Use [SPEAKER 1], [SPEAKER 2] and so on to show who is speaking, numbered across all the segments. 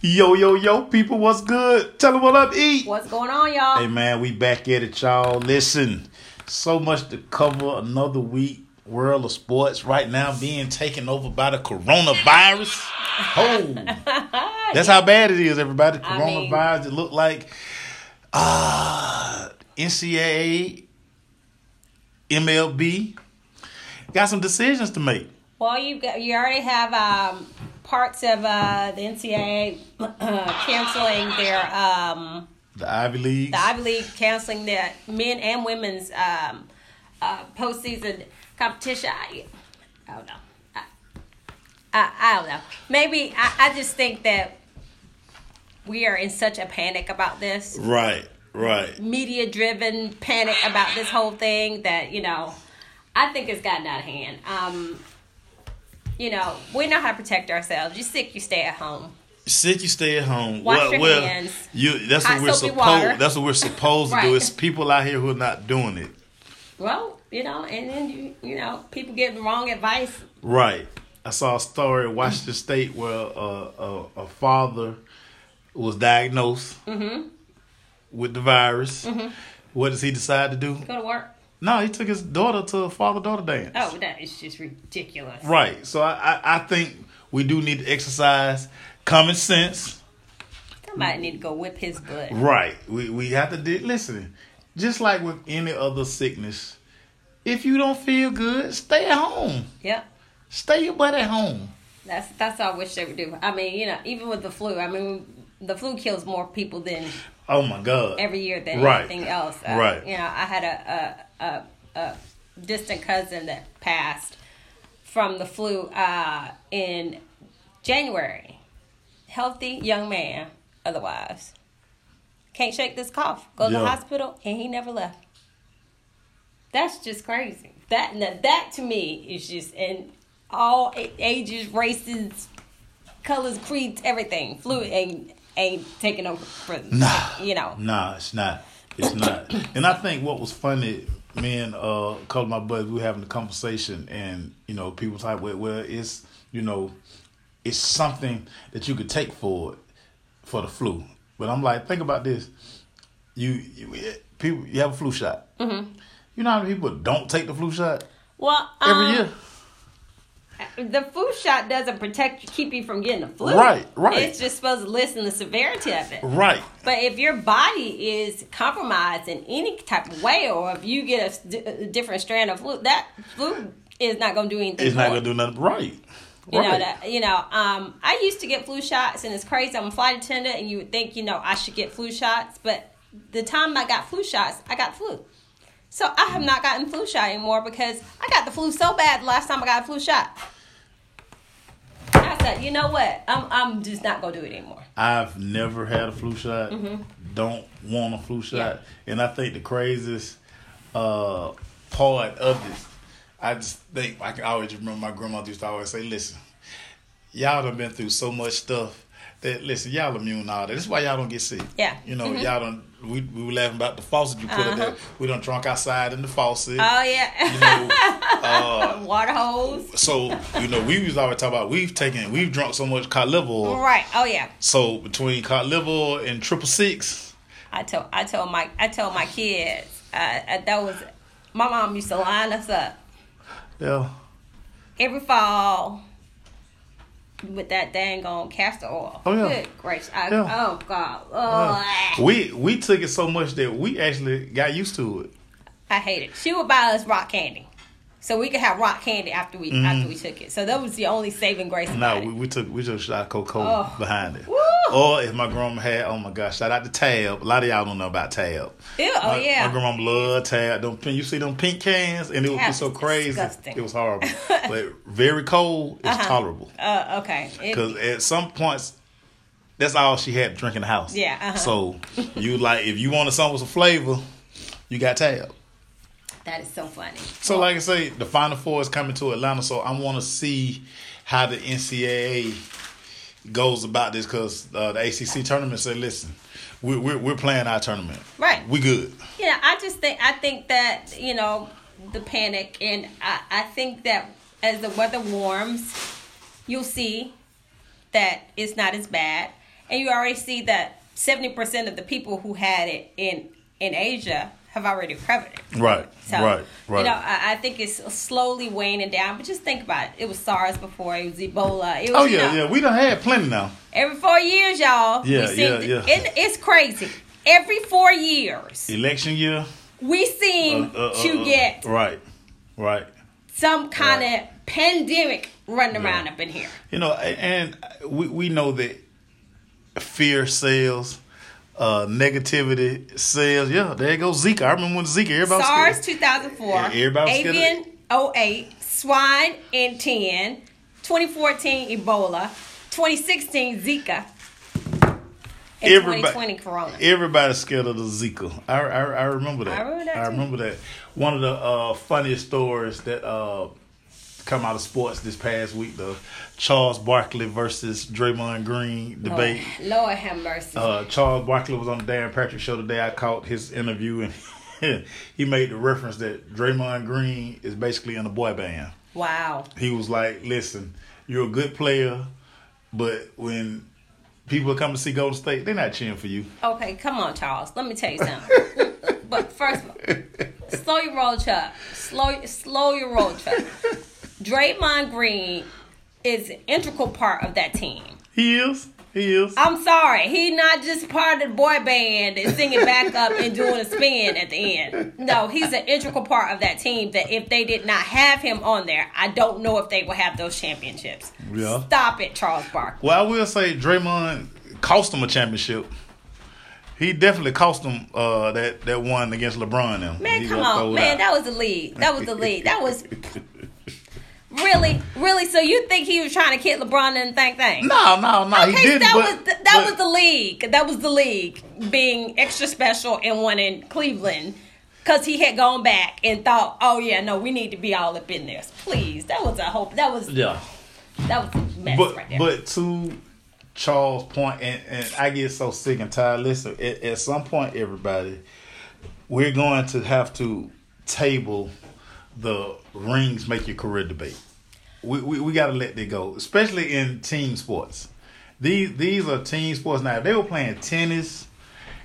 [SPEAKER 1] Yo, yo, yo, people, what's good? Tell them what up, eat.
[SPEAKER 2] What's going on, y'all?
[SPEAKER 1] Hey, man, we back at it, y'all. Listen, so much to cover another week. World of sports right now being taken over by the coronavirus. Oh, that's how bad it is, everybody.
[SPEAKER 2] I mean-
[SPEAKER 1] Coronavirus. it looked like uh, NCAA, MLB got some decisions to make.
[SPEAKER 2] Well, you got, you already have um, parts of uh, the NCAA uh, canceling their um,
[SPEAKER 1] The Ivy League.
[SPEAKER 2] the Ivy League canceling their men and women's um, uh, postseason competition. I, I don't know. I, I, I don't know. Maybe I, I just think that we are in such a panic about this.
[SPEAKER 1] Right, right.
[SPEAKER 2] media driven panic about this whole thing that you know i think it's gotten out of hand um you know we know how to protect ourselves you're sick you stay at home
[SPEAKER 1] Sick, you stay at home.
[SPEAKER 2] Wash
[SPEAKER 1] well,
[SPEAKER 2] your
[SPEAKER 1] well,
[SPEAKER 2] hands.
[SPEAKER 1] You. That's
[SPEAKER 2] Hot
[SPEAKER 1] what we're supposed. That's what we're supposed to do. It's people out here who are not doing it.
[SPEAKER 2] well you know and then you you know people getting wrong advice
[SPEAKER 1] Right. I saw a story in Washington State where a a, a father was diagnosed
[SPEAKER 2] Mm-hmm.
[SPEAKER 1] with the virus. What does he decide to do?
[SPEAKER 2] go to work
[SPEAKER 1] No, he took his daughter to a father daughter dance.
[SPEAKER 2] oh that is just ridiculous
[SPEAKER 1] Right. So I, I I think we do need to exercise common sense.
[SPEAKER 2] somebody need to go whip his butt
[SPEAKER 1] Right. We we have to do listen. Just like with any other sickness, if you don't feel good, stay at home.
[SPEAKER 2] yep
[SPEAKER 1] Stay your butt at home.
[SPEAKER 2] that's that's all i wish they would do i mean you know even with the flu i mean the flu kills more people than
[SPEAKER 1] Oh my God.
[SPEAKER 2] every year than
[SPEAKER 1] Right.
[SPEAKER 2] anything else. Uh,
[SPEAKER 1] Right.
[SPEAKER 2] You know, I had a, a, a, a distant cousin that passed from the flu uh, in January. Healthy young man, otherwise. Can't shake this cough. Go to the hospital, and he never left. That's just crazy. That now, that to me is just in all ages, races, colors, creeds, everything. Flu ain't ain't taking over for
[SPEAKER 1] Nah.
[SPEAKER 2] you know.
[SPEAKER 1] Nah, it's not. It's not. and I think what was funny, me and uh, a couple of my buddies, we were having a conversation, and you know, people type, well, well, it's you know, it's something that you could take for for the flu. But I'm like, think about this: you, you people, you have a flu shot. Mm-hmm. You know how many people don't take the flu shot
[SPEAKER 2] Well,
[SPEAKER 1] every
[SPEAKER 2] um,
[SPEAKER 1] year?
[SPEAKER 2] The flu shot doesn't protect you, keep you from getting the flu.
[SPEAKER 1] Right, right.
[SPEAKER 2] It's just supposed to lessen the severity of it.
[SPEAKER 1] Right.
[SPEAKER 2] But if your body is compromised in any type of way, or if you get a different strand of flu, that flu is not going to do anything.
[SPEAKER 1] It's not gonna do nothing. Right.
[SPEAKER 2] You know that you know. Um, I used to get flu shots, and it's crazy. I'm a flight attendant, and you would think you know I should get flu shots, but the time I got flu shots, I got flu. So I have not gotten flu shot anymore because I got the flu so bad the last time I got a flu shot. Said, you know what? I'm I'm just not gonna do it anymore.
[SPEAKER 1] I've never had a flu shot.
[SPEAKER 2] Mm-hmm.
[SPEAKER 1] Don't want a flu shot. And I think the craziest uh, part of this, I just think I can always remember my grandmother used to always say, "Listen, y'all done been through so much stuff." That, listen, y'all immune to all that. This is why y'all don't get sick.
[SPEAKER 2] Yeah. Mm-hmm.
[SPEAKER 1] You know, y'all don't. We, we were laughing about the faucet you put in there.
[SPEAKER 2] Uh-huh.
[SPEAKER 1] We done drunk outside in the faucet.
[SPEAKER 2] Oh yeah,
[SPEAKER 1] you know, uh,
[SPEAKER 2] water hose.
[SPEAKER 1] so you know, we was always talking about we've taken, we've drunk so much cod liver.
[SPEAKER 2] Right. Oh yeah.
[SPEAKER 1] So between cod liver and triple six,
[SPEAKER 2] I told I told my I told my kids uh, uh, that was my mom used to line us up
[SPEAKER 1] yeah,
[SPEAKER 2] every fall with that dang on castor oil.
[SPEAKER 1] Oh, yeah.
[SPEAKER 2] Good gracious. I,
[SPEAKER 1] Yeah.
[SPEAKER 2] Oh God. Oh,
[SPEAKER 1] we we took it so much that we actually got used to it.
[SPEAKER 2] I hate it. She would buy us rock candy. So we could have rock candy after we after we took it. So that was the only saving grace.
[SPEAKER 1] Mm-hmm. No, we, we took we took a shot of Coca Cola
[SPEAKER 2] Oh.
[SPEAKER 1] behind it.
[SPEAKER 2] Woo!
[SPEAKER 1] Or if my grandma had, oh my gosh, shout out to Tab. A lot of y'all don't know about Tab.
[SPEAKER 2] Ew, oh yeah.
[SPEAKER 1] my grandma loved Tab. Them pink, you see them pink cans, and it would be so crazy.
[SPEAKER 2] disgusting.
[SPEAKER 1] It was horrible, but very cold. It's
[SPEAKER 2] Uh-huh.
[SPEAKER 1] tolerable
[SPEAKER 2] uh, okay.
[SPEAKER 1] Because at some points. That's all she had to drink in the house.
[SPEAKER 2] Yeah, uh-huh.
[SPEAKER 1] So you like if you wanted something with some flavor, you got Tab.
[SPEAKER 2] That is so funny.
[SPEAKER 1] So, like I say, the Final Four is coming to Atlanta, so I want to see how the NCAA goes about this because uh, the ACC tournament said, "Listen, we're, we're we're playing our tournament.
[SPEAKER 2] Right.
[SPEAKER 1] We good.
[SPEAKER 2] Yeah, I just think I think that you know the panic, and I, I think that as the weather warms, you'll see that it's not as bad. and you already see that seventy percent of the people who had it in in Asia have already recovered it.
[SPEAKER 1] Right,
[SPEAKER 2] So,
[SPEAKER 1] right, right.
[SPEAKER 2] You know, I, I think it's slowly waning down. But just think about it. It was SARS before. It was Ebola. It was,
[SPEAKER 1] oh
[SPEAKER 2] you
[SPEAKER 1] yeah,
[SPEAKER 2] know,
[SPEAKER 1] yeah. We done had plenty now.
[SPEAKER 2] Every four years, y'all.
[SPEAKER 1] Yeah, yeah, yeah.
[SPEAKER 2] It, it's crazy. Every four years,
[SPEAKER 1] Election year.
[SPEAKER 2] we seem
[SPEAKER 1] uh, uh,
[SPEAKER 2] to
[SPEAKER 1] uh,
[SPEAKER 2] get
[SPEAKER 1] right, right.
[SPEAKER 2] some kind
[SPEAKER 1] Right.
[SPEAKER 2] of pandemic running
[SPEAKER 1] Yeah.
[SPEAKER 2] around up in here.
[SPEAKER 1] You know, and we we know that fear sells, uh, negativity sells. Yeah, there you go Zika. I remember when Zika. Everybody
[SPEAKER 2] SARS
[SPEAKER 1] scared.
[SPEAKER 2] 2004,
[SPEAKER 1] Yeah, everybody
[SPEAKER 2] avian 08, swine in 10, 2014 Ebola, 2016 Zika, and
[SPEAKER 1] Everybody-
[SPEAKER 2] 2020 Corona.
[SPEAKER 1] Everybody's scared of the Zika. I, I, I remember that.
[SPEAKER 2] I remember that,
[SPEAKER 1] I remember that. One of the uh, funniest stories that uh, come out of sports this past week, the Charles Barkley versus Draymond Green debate.
[SPEAKER 2] Lord, Lord have mercy.
[SPEAKER 1] Uh, Charles Barkley was on the Dan Patrick show today. I caught his interview and he made the reference that Draymond Green is basically in a boy band.
[SPEAKER 2] wow.
[SPEAKER 1] He was like, "Listen, you're a good player, but when people come to see Golden State, they're not cheering for you."
[SPEAKER 2] Okay, come on, Charles. Let me tell you something. but first of all, slow your roll, Chuck. Slow, slow your roll, Chuck. Draymond Green is an integral part of that team.
[SPEAKER 1] He is. He is.
[SPEAKER 2] I'm sorry, he not just part of the boy band and singing back up and doing a spin at the end. No, he's an integral part of that team. That if they did not have him on there, I don't know if they would have those championships.
[SPEAKER 1] Yeah.
[SPEAKER 2] Stop it, Charles Barkley.
[SPEAKER 1] Well, I will say Draymond cost him a championship. He definitely cost him uh, that that one against LeBron. Now
[SPEAKER 2] Man,
[SPEAKER 1] He
[SPEAKER 2] come on, man. That was the lead. That was the lead. That was really, really. So you think he was trying to kid LeBron and think thing?
[SPEAKER 1] no, no, no. he
[SPEAKER 2] Okay,
[SPEAKER 1] didn't.
[SPEAKER 2] that
[SPEAKER 1] but,
[SPEAKER 2] was the, that
[SPEAKER 1] but-
[SPEAKER 2] was the league. That was the league being extra special and one in Cleveland because he had gone back and thought, oh yeah, no, we need to be all up in this. Please, that was a hope. That was
[SPEAKER 1] yeah.
[SPEAKER 2] that was a mess
[SPEAKER 1] But
[SPEAKER 2] right there.
[SPEAKER 1] but to Charles' point, and, and I get so sick and tired. Listen, at, at some point, everybody, we're going to have to table the rings make your career debate. We we, we got to let that go, especially in team sports. These these are team sports now. If they were playing tennis,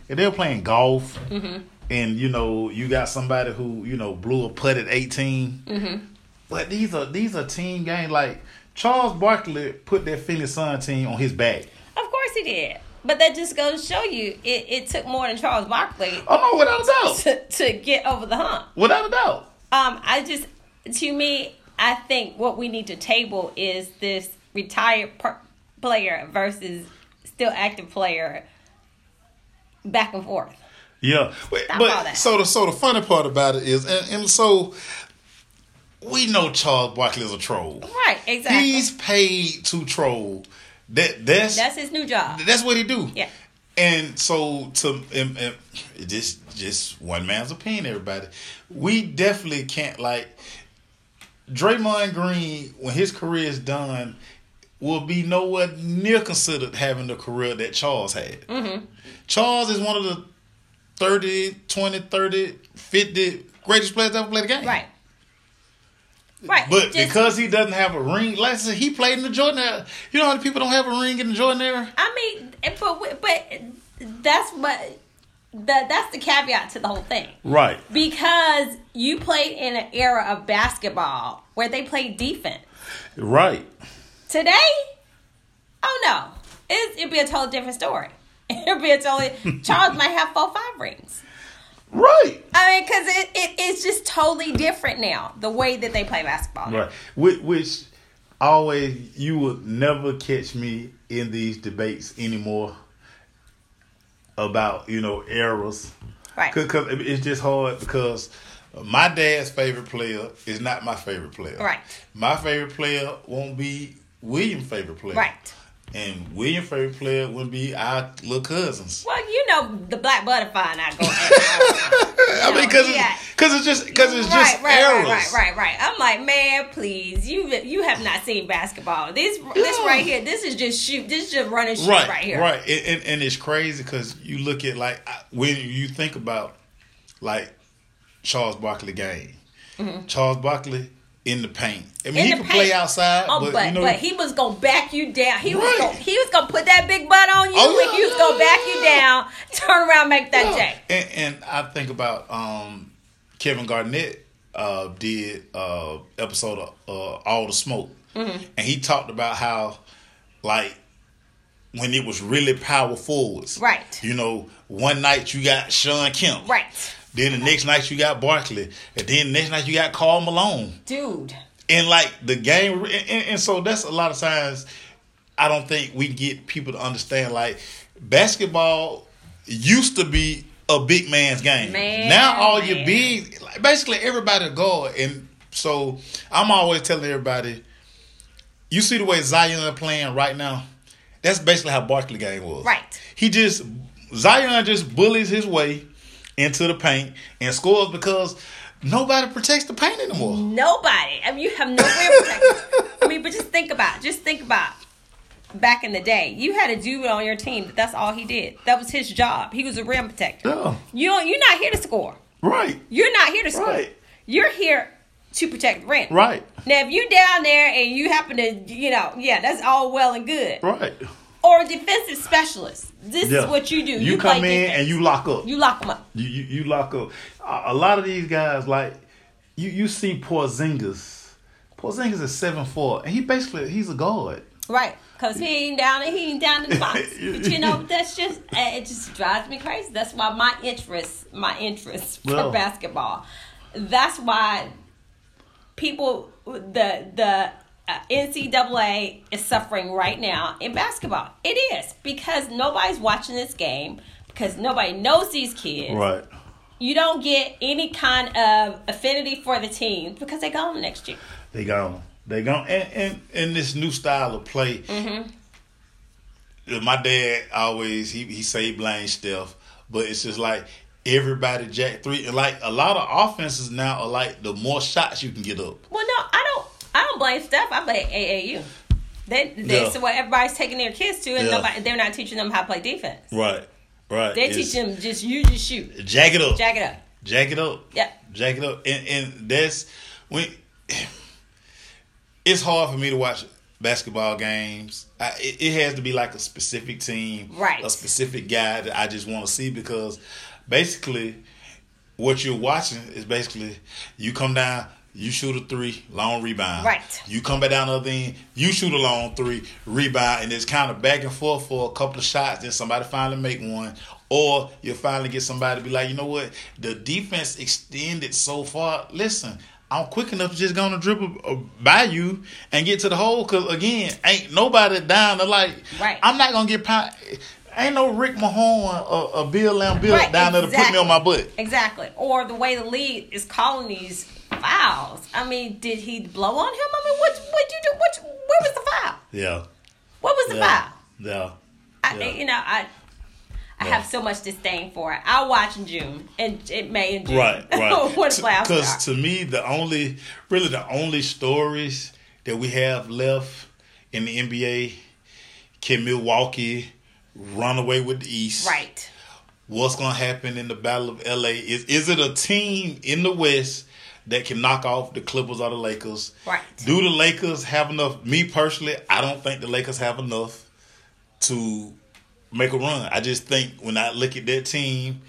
[SPEAKER 1] if they were playing golf,
[SPEAKER 2] Mm-hmm.
[SPEAKER 1] and you know you got somebody who you know blew a putt at 18
[SPEAKER 2] Mm-hmm.
[SPEAKER 1] but these are these are team games. Like Charles Barkley put that Phoenix Sun team on his back.
[SPEAKER 2] of course he did. But that just goes to show you it, it took more than Charles Barkley
[SPEAKER 1] Oh no, without a doubt,
[SPEAKER 2] to, to get over the hump.
[SPEAKER 1] without a doubt.
[SPEAKER 2] Um, I just, to me, I think what we need to table is this retired per- player versus still active player back and forth.
[SPEAKER 1] Yeah, Wait,
[SPEAKER 2] Stop
[SPEAKER 1] but.
[SPEAKER 3] So the so the funny part about it is, and, and so
[SPEAKER 1] we know Charles Barkley is a troll.
[SPEAKER 2] Right, exactly.
[SPEAKER 1] He's paid to troll. That that's
[SPEAKER 2] That's his new job.
[SPEAKER 1] that's what he do.
[SPEAKER 2] Yeah.
[SPEAKER 1] And so to and, and just just one man's opinion, everybody. We definitely can't like Draymond Green when his career is done will be nowhere near considered having the career that Charles had.
[SPEAKER 2] Mm-hmm.
[SPEAKER 1] Charles is one of the 30, 20, 30, 50 greatest players ever play the game.
[SPEAKER 2] Right. Right.
[SPEAKER 1] But
[SPEAKER 2] Just-
[SPEAKER 1] because he doesn't have a ring, like said, he played in the Jordan era. You know how many people don't have a ring in the Jordan era?
[SPEAKER 2] I mean, but but that's what that that's the caveat to the whole thing.
[SPEAKER 1] Right.
[SPEAKER 2] Because you played in an era of basketball where they played defense.
[SPEAKER 1] Right.
[SPEAKER 2] Today, oh no, it, it'd be a totally different story. It'd be a totally. Charles might have four, five rings.
[SPEAKER 1] Right.
[SPEAKER 2] I mean, because it, it it's just totally different now the way that they play basketball.
[SPEAKER 1] Right. Which, which always you will never catch me in these debates anymore about you know eras.
[SPEAKER 2] Right.
[SPEAKER 1] Because it's just hard because my dad's favorite player is not my favorite player.
[SPEAKER 2] Right.
[SPEAKER 1] My favorite player won't be William's favorite player.
[SPEAKER 2] Right.
[SPEAKER 1] And William's favorite player wouldn't be our little cousins.
[SPEAKER 2] Well, you know the black butterfly and I go.
[SPEAKER 1] I mean, because it's, cause it's just because it's
[SPEAKER 2] right,
[SPEAKER 1] just
[SPEAKER 2] right,
[SPEAKER 1] eras.
[SPEAKER 2] right, right, right, right. I'm like, man, please, you you have not seen basketball. This this right here, this is just shoot. This is just running shoot
[SPEAKER 1] right,
[SPEAKER 2] right, here.
[SPEAKER 1] Right, and, and, and it's crazy because you look at like when you think about like Charles Barkley game.
[SPEAKER 2] Mm-hmm.
[SPEAKER 1] Charles Barkley in the paint. I mean,
[SPEAKER 2] In
[SPEAKER 1] he could
[SPEAKER 2] paint.
[SPEAKER 1] play outside,
[SPEAKER 2] Oh,
[SPEAKER 1] but,
[SPEAKER 2] but,
[SPEAKER 1] you know,
[SPEAKER 2] but he was gonna back you down. He was gonna he was gonna put that big butt on you,
[SPEAKER 1] Oh, yeah,
[SPEAKER 2] he was
[SPEAKER 1] yeah,
[SPEAKER 2] gonna back
[SPEAKER 1] yeah.
[SPEAKER 2] you down, turn around, make that
[SPEAKER 1] Yeah. And, and I think about um, Kevin Garnett uh, did uh, episode of uh, All the Smoke,
[SPEAKER 2] Mm-hmm.
[SPEAKER 1] and he talked about how like when it was really power forwards,
[SPEAKER 2] Right.
[SPEAKER 1] You know, one night you got Shawn Kemp,
[SPEAKER 2] Right,
[SPEAKER 1] Then the next night you got Barkley, and then the next night you got Karl Malone.
[SPEAKER 2] dude.
[SPEAKER 1] and like the game and, and, and so that's a lot of times i don't think we get people to understand like basketball used to be a big man's game
[SPEAKER 2] Man,
[SPEAKER 1] now all your
[SPEAKER 2] man.
[SPEAKER 1] big like basically everybody go and so i'm always telling everybody you see the way zion playing right now that's basically how barkley game was
[SPEAKER 2] Right.
[SPEAKER 1] he just zion just bullies his way into the paint and scores because nobody protects the paint anymore
[SPEAKER 2] Nobody. I mean, you have no rim protection. I mean, but just think about, just think about back in the day. You had a dude on your team that that's all he did. That was his job. He was a rim protector.
[SPEAKER 1] Yeah.
[SPEAKER 2] You don't, you're not here to score.
[SPEAKER 1] right
[SPEAKER 2] You're not here to score.
[SPEAKER 1] Right.
[SPEAKER 2] You're here to protect the rim.
[SPEAKER 1] Right.
[SPEAKER 2] Now, if you're down there and you happen to, you know, yeah, that's all well and good.
[SPEAKER 1] Right.
[SPEAKER 2] Or a defensive specialist. This
[SPEAKER 1] Yeah.
[SPEAKER 2] is what you do.
[SPEAKER 1] You,
[SPEAKER 2] play
[SPEAKER 1] come in
[SPEAKER 2] defense.
[SPEAKER 1] and you lock up.
[SPEAKER 2] you lock them up.
[SPEAKER 4] You, you, you lock up. A, a lot of these guys, like you, you see Porzingis. Porzingis is seven four, and he basically he's a guard.
[SPEAKER 2] Right. Because he ain't down and he ain't down in the box. but you know, that's just eh, it just drives me crazy. That's why my interest my interest for
[SPEAKER 4] Well.
[SPEAKER 2] basketball. That's why people the the NCAA is suffering right now in basketball. It is because nobody's watching this game because nobody knows these kids.
[SPEAKER 4] Right.
[SPEAKER 2] You don't get any kind of affinity for the team because they gone next year.
[SPEAKER 1] They gone. They gone. And, and and this new style of play.
[SPEAKER 2] Mm-hmm.
[SPEAKER 1] My dad always he he say blame Steph, but it's just like everybody jack three. And like a lot of offenses now are like the more shots you can get up.
[SPEAKER 2] Well, no, I don't. I don't blame Steph. I blame AAU. They, they,
[SPEAKER 1] Yeah.
[SPEAKER 2] so what everybody's taking their kids to, and
[SPEAKER 1] Yeah.
[SPEAKER 2] nobody, they're not teaching them how to play defense.
[SPEAKER 1] Right. Right.
[SPEAKER 2] They
[SPEAKER 1] It's-
[SPEAKER 2] teach them just you just shoot,
[SPEAKER 1] jack it up.
[SPEAKER 2] jack it up.
[SPEAKER 1] Jack it up.
[SPEAKER 2] Yeah.
[SPEAKER 1] Jack it up. And and that's when it's hard for me to watch basketball games. I, it, it has to be like a specific team,
[SPEAKER 2] Right.
[SPEAKER 1] A specific guy that I just want to see because basically what you're watching is basically you come down, you shoot a three, long rebound.
[SPEAKER 2] Right.
[SPEAKER 1] You come back down the other end, you shoot a long three, rebound, and it's kind of back and forth for a couple of shots. Then somebody finally make one, or you finally get somebody to be like, you know what, the defense extended so far. Listen. I'm quick enough to just gonna dribble uh, by you and get to the hole. Cause again, ain't nobody down to like.
[SPEAKER 2] Right.
[SPEAKER 1] I'm not gonna get pound. Ain't no Rick Mahorn or, or Bill Laimbeer
[SPEAKER 2] Right,
[SPEAKER 1] down there to put me on my butt.
[SPEAKER 2] Exactly. Or the way the league is calling these fouls. I mean, did he blow on him? I mean, what what you do? What where was the foul?
[SPEAKER 1] Yeah.
[SPEAKER 2] What was the
[SPEAKER 1] Yeah.
[SPEAKER 2] foul?
[SPEAKER 1] Yeah.
[SPEAKER 2] I,
[SPEAKER 1] Yeah.
[SPEAKER 2] You know, I I
[SPEAKER 1] Yeah.
[SPEAKER 2] have so much disdain for it. I'll watch in June and it May and June.
[SPEAKER 1] Right, right.
[SPEAKER 2] what the playoffs
[SPEAKER 1] Because to me, the only, really, the only stories that we have left in the NBA can Milwaukee run away with the East?
[SPEAKER 2] Right.
[SPEAKER 1] What's going to happen in the Battle of LA? Is is it a team in the West that can knock off the Clippers or the Lakers?
[SPEAKER 2] Right.
[SPEAKER 1] Do the Lakers have enough? Me personally, I don't think the Lakers have enough to make a run. I just think when I look at that team,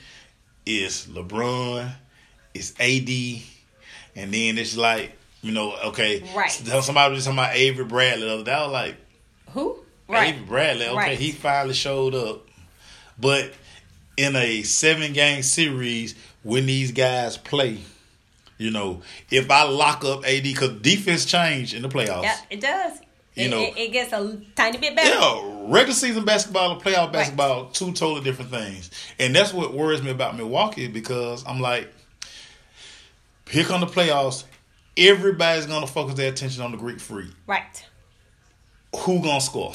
[SPEAKER 1] it's LeBron, it's AD, and then it's like you know, okay,
[SPEAKER 2] Right.
[SPEAKER 1] Somebody was talking about Avery Bradley. the other day. I was like,
[SPEAKER 2] Who? Right.
[SPEAKER 1] Avery Bradley. Okay,
[SPEAKER 2] Right.
[SPEAKER 1] he finally showed up, but in a seven game series, when these guys play. You know, if I lock up AD, because defense changed in the playoffs.
[SPEAKER 2] Yeah, it does.
[SPEAKER 1] You
[SPEAKER 2] it,
[SPEAKER 1] know-
[SPEAKER 2] it, it gets a tiny bit better.
[SPEAKER 1] Yeah, regular season basketball and playoff basketball, two totally different things. And that's what worries me about Milwaukee because I'm like, here come the playoffs. Everybody's gonna focus their attention on the Greek Freak.
[SPEAKER 2] Right.
[SPEAKER 1] Who gonna score?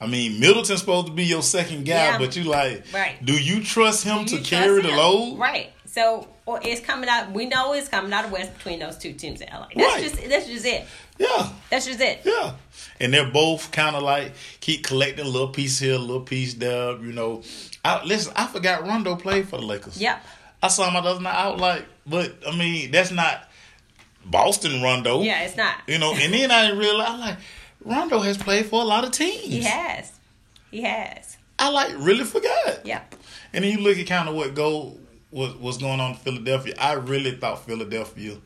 [SPEAKER 1] I mean, Middleton's supposed to be your second guy,
[SPEAKER 2] Yeah.
[SPEAKER 1] but you like,
[SPEAKER 2] Right.
[SPEAKER 1] do you trust him
[SPEAKER 2] Do
[SPEAKER 1] to carry
[SPEAKER 2] trust
[SPEAKER 1] the
[SPEAKER 2] him?
[SPEAKER 1] load?
[SPEAKER 2] Right. So, or it's coming out. We know it's coming out of West between those two teams in LA. That's
[SPEAKER 1] Right.
[SPEAKER 2] just that's just it.
[SPEAKER 1] Yeah.
[SPEAKER 2] That's just it.
[SPEAKER 1] Yeah. And they're both kind of like keep collecting a little piece here, a little piece there. You know, I, listen, I forgot Rondo played for the Lakers.
[SPEAKER 2] Yep.
[SPEAKER 1] I saw him the other night out like, but I mean, that's not Boston Rondo.
[SPEAKER 2] Yeah, it's not.
[SPEAKER 1] You know, and then I didn't realize I'm like Rondo has played for a lot of teams.
[SPEAKER 2] He has. He has.
[SPEAKER 1] I like really forgot.
[SPEAKER 2] Yep.
[SPEAKER 1] And then you look at kind of what go what what's going on in Philadelphia. I really thought Philadelphia,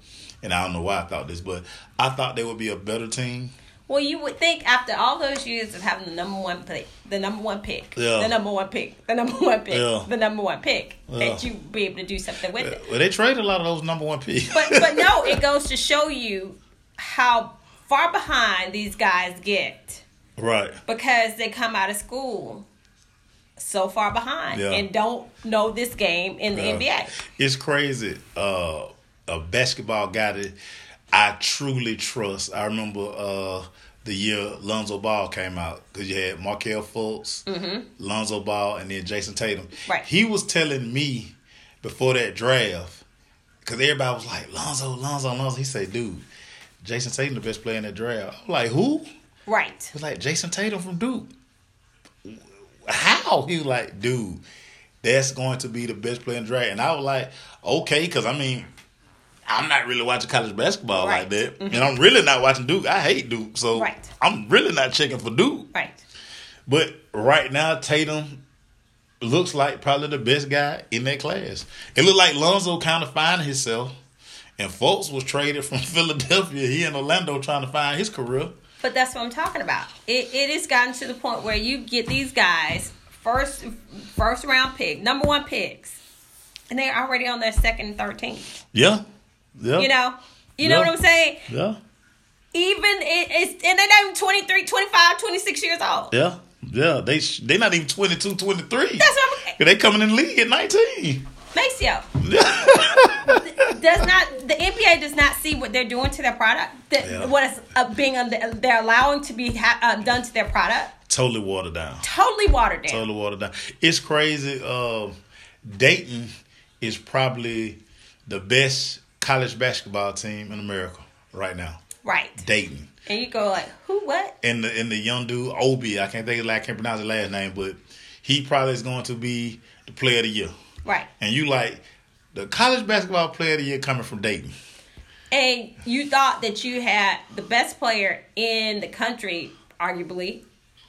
[SPEAKER 1] and I don't know why I thought this, but I thought they would be a better team.
[SPEAKER 2] Well, you would think after all those years of having the number one pick, the number one pick,
[SPEAKER 1] Yeah.
[SPEAKER 2] the number one pick, the number one pick,
[SPEAKER 1] Yeah.
[SPEAKER 2] the number one pick,
[SPEAKER 1] Yeah.
[SPEAKER 2] that you be able to do something with it.
[SPEAKER 1] Well, they traded a lot of those number one picks.
[SPEAKER 2] But but no, it goes to show you how far behind these guys get
[SPEAKER 1] right.
[SPEAKER 2] because they come out of school so far behind
[SPEAKER 1] Yeah.
[SPEAKER 2] and don't know this game in the
[SPEAKER 1] Yeah.
[SPEAKER 2] NBA.
[SPEAKER 1] It's crazy. Uh, a basketball guy that I truly trust. I remember uh, the year Lonzo Ball came out because you had Markelle Fultz, Lonzo Ball, and then Jayson Tatum.
[SPEAKER 2] Mm-hmm. Right.
[SPEAKER 1] He was telling me before that draft because everybody was like Lonzo, Lonzo, Lonzo. He said, "Dude, Jayson Tatum the best player in that draft." I'm like, "Who?"
[SPEAKER 2] Right.
[SPEAKER 1] He was like Jayson Tatum from Duke. How? He was like, dude, that's going to be the best player in draft. And I was like, okay, because I mean, I'm not really watching college basketball
[SPEAKER 2] Right.
[SPEAKER 1] like that. Mm-hmm. And I'm really not watching Duke. I hate Duke. So
[SPEAKER 2] Right.
[SPEAKER 1] I'm really not checking for Duke.
[SPEAKER 2] Right.
[SPEAKER 1] But right now, Tatum looks like probably the best guy in that class. It looked like Lonzo kind of finding himself. And folks was traded from Philadelphia. He in Orlando trying to find his career.
[SPEAKER 2] But that's what I'm talking about. It it has gotten to the point where you get these guys first first round pick, number one picks, and they're already on their second and third team.
[SPEAKER 1] Yeah. Yeah.
[SPEAKER 2] You know? You know what I'm saying?
[SPEAKER 1] Yeah.
[SPEAKER 2] Even it, it's and they're not even 23, 25, 26 years old.
[SPEAKER 1] Yeah, yeah. They sh- they not even 22, 23.
[SPEAKER 2] That's what I'm
[SPEAKER 1] They coming in the league at nineteen.
[SPEAKER 2] Maceo does not the NBA does not see what they're doing to their product. The,
[SPEAKER 1] Yeah.
[SPEAKER 2] What is uh, being uh, they're allowing to be ha- uh, done to their product.
[SPEAKER 1] totally watered down.
[SPEAKER 2] Totally watered down.
[SPEAKER 1] Totally watered down. It's crazy. Um, Dayton is probably the best college basketball team in America right now.
[SPEAKER 2] Right.
[SPEAKER 1] Dayton.
[SPEAKER 2] And you go like, who? What?
[SPEAKER 1] And the and the young dude Obi, I can't think of I can't pronounce his last name, but he probably is going to be the player of the year.
[SPEAKER 2] Right.
[SPEAKER 1] And you like the college basketball player of the year coming from Dayton.
[SPEAKER 2] And you thought that you had the best player in the country, arguably,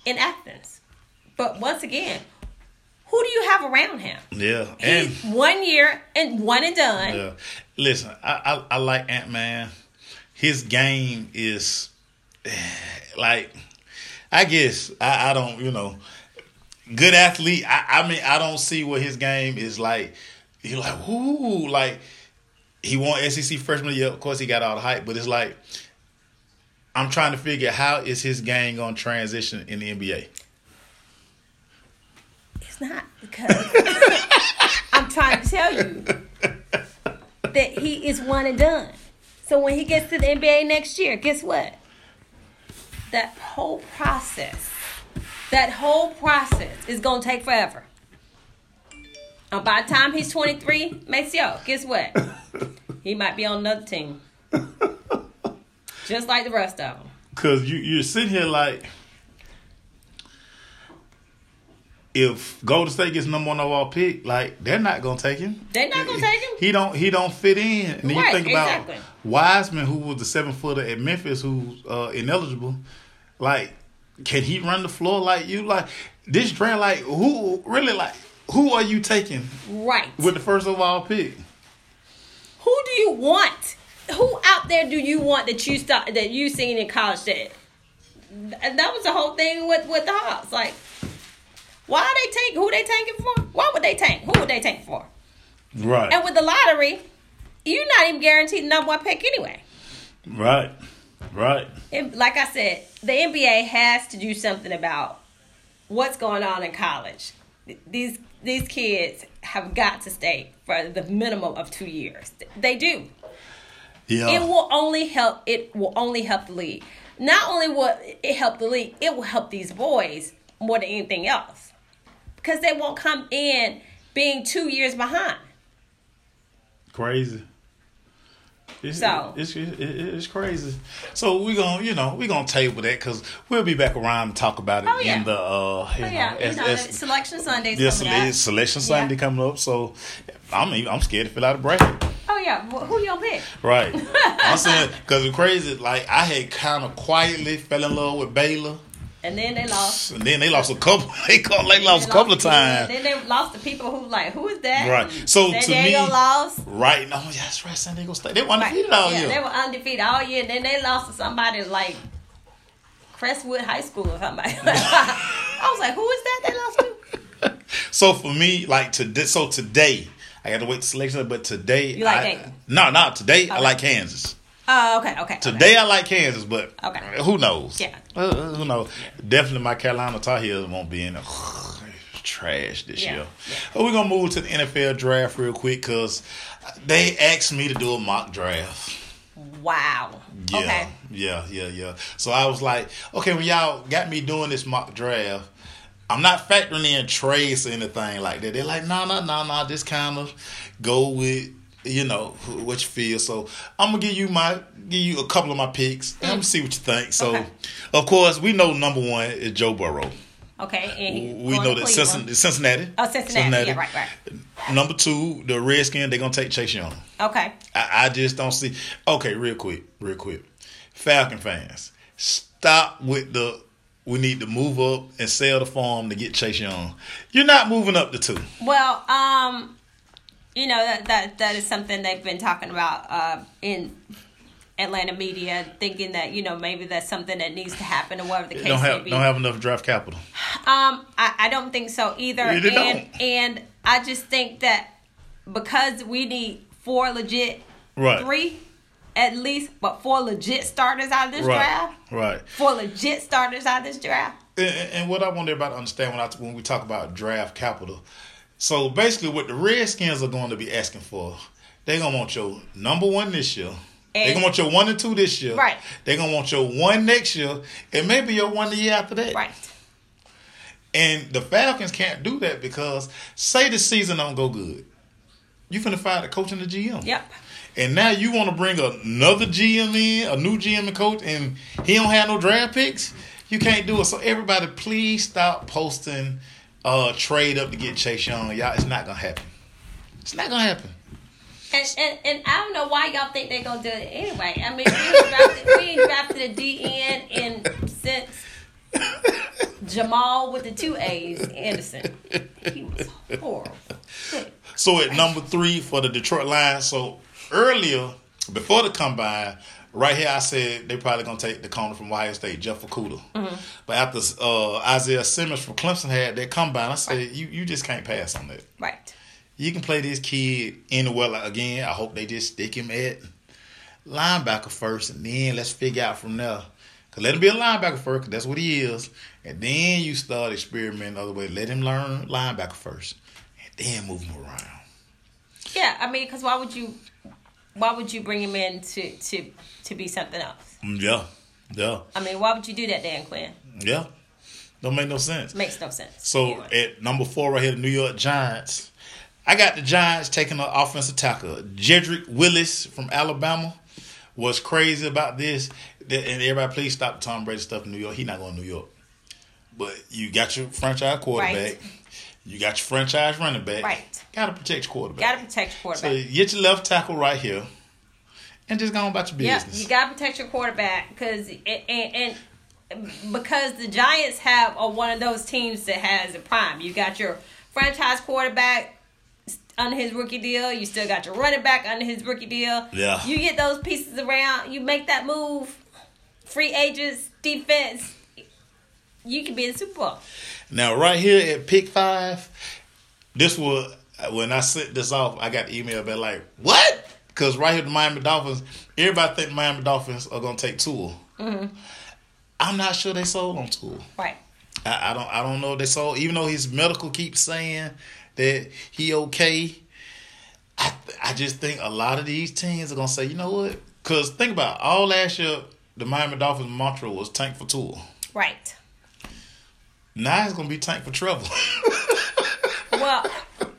[SPEAKER 2] in Athens. But once again, who do you have around him?
[SPEAKER 1] Yeah. And
[SPEAKER 2] He's one year and one and done.
[SPEAKER 1] Yeah. Listen, I, I, I like Ant Man. His game is like I guess I, I don't, you know, good athlete. I, I mean I don't see what his game is like. You're like, ooh, like he won SEC freshman year. Of course he got all the hype, but it's like I'm trying to figure how is his game gonna transition in the NBA.
[SPEAKER 2] It's not because I'm trying to tell you that he is one and done. So when he gets to the NBA next year, guess what? That whole process, that whole process is gonna take forever. And by the time he's 23, Maceo, guess what? He might be on another team. Just like the rest of them.
[SPEAKER 1] Cause you you're sitting here like if Golden State gets number one overall pick, like they're not gonna take him.
[SPEAKER 2] They're not gonna take him.
[SPEAKER 1] He don't he don't fit in. And then
[SPEAKER 2] Right,
[SPEAKER 1] you think about
[SPEAKER 2] exactly.
[SPEAKER 1] Wiseman, who was the seven footer at Memphis, who's uh, ineligible. Like, can he run the floor like you? Like this draft, like who really like who are you taking
[SPEAKER 2] Right.
[SPEAKER 1] with the first overall pick?
[SPEAKER 2] Who do you want? Who out there do you want that you start that you seen in college that that was the whole thing with with the Hawks. Like, why are they tank? Who they tanking for? Why would they tank? Who would they tank for?
[SPEAKER 1] Right,
[SPEAKER 2] And with the lottery, you're not even guaranteed the number one pick anyway.
[SPEAKER 1] right, right.
[SPEAKER 2] And like I said, the NBA has to do something about what's going on in college. These these kids have got to stay for the minimum of two years. They do.
[SPEAKER 1] Yeah,
[SPEAKER 2] it will only help it will only help the league not only will it help the league it will help these boys more than anything else because they won't come in being two years behind
[SPEAKER 1] crazy. It's,
[SPEAKER 2] So-
[SPEAKER 1] it's, it- it's crazy. So we gonna you know we gonna table that because we'll be back around and talk about it
[SPEAKER 2] Oh, yeah.
[SPEAKER 1] in the uh you
[SPEAKER 2] oh
[SPEAKER 1] know,
[SPEAKER 2] yeah
[SPEAKER 1] as-
[SPEAKER 2] you know
[SPEAKER 1] as-
[SPEAKER 2] selection Sunday.
[SPEAKER 1] Yes,
[SPEAKER 2] coming up.
[SPEAKER 1] it is selection
[SPEAKER 2] Yeah.
[SPEAKER 1] Sunday coming up. So I'm even, I'm scared to fill out a bracket.
[SPEAKER 2] oh yeah. Wh- Who y'all pick?
[SPEAKER 1] Right. I'm saying because it's crazy. Like I had kind of quietly fell in love with Baylor,
[SPEAKER 2] And then they lost.
[SPEAKER 1] and then they lost a couple. They they lost a
[SPEAKER 2] They
[SPEAKER 1] couple of times.
[SPEAKER 2] Then they lost the people who like, who is that?
[SPEAKER 1] Right. So,
[SPEAKER 2] San
[SPEAKER 1] to
[SPEAKER 2] Diego
[SPEAKER 1] me-
[SPEAKER 2] lost.
[SPEAKER 1] Right. No, yeah, that's right. San Diego State. They
[SPEAKER 2] Right.
[SPEAKER 1] undefeated all
[SPEAKER 2] yeah,
[SPEAKER 1] year.
[SPEAKER 2] they were undefeated all year. And Then they lost to somebody like Crestwood High School or somebody. I was like, who is that they lost to?
[SPEAKER 1] So for me, like today, so today, I got to wait the selection, but today,
[SPEAKER 2] You like
[SPEAKER 1] I,
[SPEAKER 2] Dayton?
[SPEAKER 1] No, no, today I like Kansas.
[SPEAKER 2] Oh, okay, okay.
[SPEAKER 1] Today I like Kansas, but
[SPEAKER 2] Okay.
[SPEAKER 1] who knows?
[SPEAKER 2] Yeah.
[SPEAKER 1] Uh, who knows? Definitely my Carolina Tar Heels won't be in the trash this
[SPEAKER 2] Yeah,
[SPEAKER 1] year.
[SPEAKER 2] yeah.
[SPEAKER 1] But we're gonna move to the NFL draft real quick because they asked me to do a mock draft.
[SPEAKER 2] Wow.
[SPEAKER 1] Yeah,
[SPEAKER 2] Okay.
[SPEAKER 1] yeah, yeah, yeah. So I was like, okay, when y'all got me doing this mock draft, I'm not factoring in trades or anything like that. They're like, no, no, no, no, just kind of go with you know what you feel. So I'm gonna give you my give you a couple of my picks. And I'm gonna see what you think. So,
[SPEAKER 2] Okay.
[SPEAKER 1] of course, we know number one is Joe Burrow.
[SPEAKER 2] Okay. And
[SPEAKER 1] We know that. Cincinnati, Cincinnati.
[SPEAKER 2] Oh, Cincinnati. Yeah, right, right.
[SPEAKER 1] Number two, the Redskins. They're gonna take Chase Young.
[SPEAKER 2] Okay.
[SPEAKER 1] I, I just don't see. Okay, real quick, real quick. Falcon fans, stop with the. We need to move up and sell the farm to get Chase Young. You're not moving up the two.
[SPEAKER 2] Well, um, you know that that that is something they've been talking about uh, in Atlanta media, thinking that you know maybe that's something that needs to happen or whatever the case
[SPEAKER 1] Don't
[SPEAKER 2] may
[SPEAKER 1] have
[SPEAKER 2] be.
[SPEAKER 1] don't have enough draft capital.
[SPEAKER 2] Um, I, I don't think so either. And
[SPEAKER 1] don't.
[SPEAKER 2] and I just think that because we need four legit,
[SPEAKER 1] Right.
[SPEAKER 2] three at least, but four legit starters out of this
[SPEAKER 1] Right.
[SPEAKER 2] draft.
[SPEAKER 1] Right.
[SPEAKER 2] Four legit starters out of this draft.
[SPEAKER 1] And, and what I want everybody to understand when I when we talk about draft capital, so basically what the Redskins are going to be asking for, they're gonna want your number one this year. they're gonna want your one and two this year.
[SPEAKER 2] Right.
[SPEAKER 1] They're gonna want your one next year, and maybe your one the year after that.
[SPEAKER 2] Right.
[SPEAKER 1] And the Falcons can't do that because say the season don't go good, you finna fire the coach and the GM.
[SPEAKER 2] Yep.
[SPEAKER 1] And now you want to bring another GM in, a new GM and coach, and he don't have no draft picks. You can't do it. So everybody, please stop posting uh trade up to get Chase Young. Y'all, it's not gonna happen. It's not gonna happen.
[SPEAKER 2] And, and and I don't know why y'all think they're gonna do it anyway. I mean, we ain't drafted, we ain't drafted a DN in since Jamaal with the two A's, Anderson. He was horrible.
[SPEAKER 1] So at number three for the Detroit Lions. So earlier, before the combine, right here I said they probably gonna take the corner from Ohio State, Jeff Okudah. But after uh, Isaiah Simmons from Clemson had that combine, I said you you just can't pass on that.
[SPEAKER 2] Right.
[SPEAKER 1] You can play this kid anywhere. Like, again, I hope they just stick him at linebacker first, and then let's figure out from there. Cause let him be a linebacker first, cause that's what he is, and then you start experimenting other way. Let him learn linebacker first, and then move him around.
[SPEAKER 2] Yeah, I mean, because why would you? Why would you bring him in to to to be something else?
[SPEAKER 1] Mm, Yeah, yeah,
[SPEAKER 2] I mean, why would you do that, Dan Quinn?
[SPEAKER 1] yeah. Don't make no sense.
[SPEAKER 2] Makes no sense.
[SPEAKER 1] So
[SPEAKER 2] Anyway.
[SPEAKER 1] at number four right here, the New York Giants. I got the Giants taking an offensive tackle. Jedrick Willis from Alabama was crazy about this. And everybody, please stop the Tom Brady stuff in New York. He not going to New York. But you got your franchise quarterback.
[SPEAKER 2] Right.
[SPEAKER 1] You got your franchise running back.
[SPEAKER 2] Right.
[SPEAKER 1] Got to protect your quarterback.
[SPEAKER 2] gotta protect your
[SPEAKER 1] so
[SPEAKER 2] quarterback.
[SPEAKER 1] you get your left tackle right here, and just go on about your business.
[SPEAKER 2] Yeah, you gotta protect your quarterback because and, and because the Giants have are one of those teams that has a prime. You got your franchise quarterback under his rookie deal. You still got your running back under his rookie deal.
[SPEAKER 1] Yeah.
[SPEAKER 2] You get those pieces around. You make that move. Free agents, defense. You can be in the Super Bowl.
[SPEAKER 1] Now, right here at pick five, this was when I sent this off. I got the email back like, "What?" Because right here, the Miami Dolphins. Everybody think the Miami Dolphins are gonna take Tua. Mm-hmm. I'm not sure they sold on Tua.
[SPEAKER 2] Right.
[SPEAKER 1] I, I don't. I don't know if they sold. Even though his medical keeps saying that he okay. I I just think a lot of these teams are gonna say, you know what? Because think about it, all last year, the Miami Dolphins mantra was tank for Tua.
[SPEAKER 2] Right.
[SPEAKER 1] Now it's gonna be tank for trouble.
[SPEAKER 2] Well,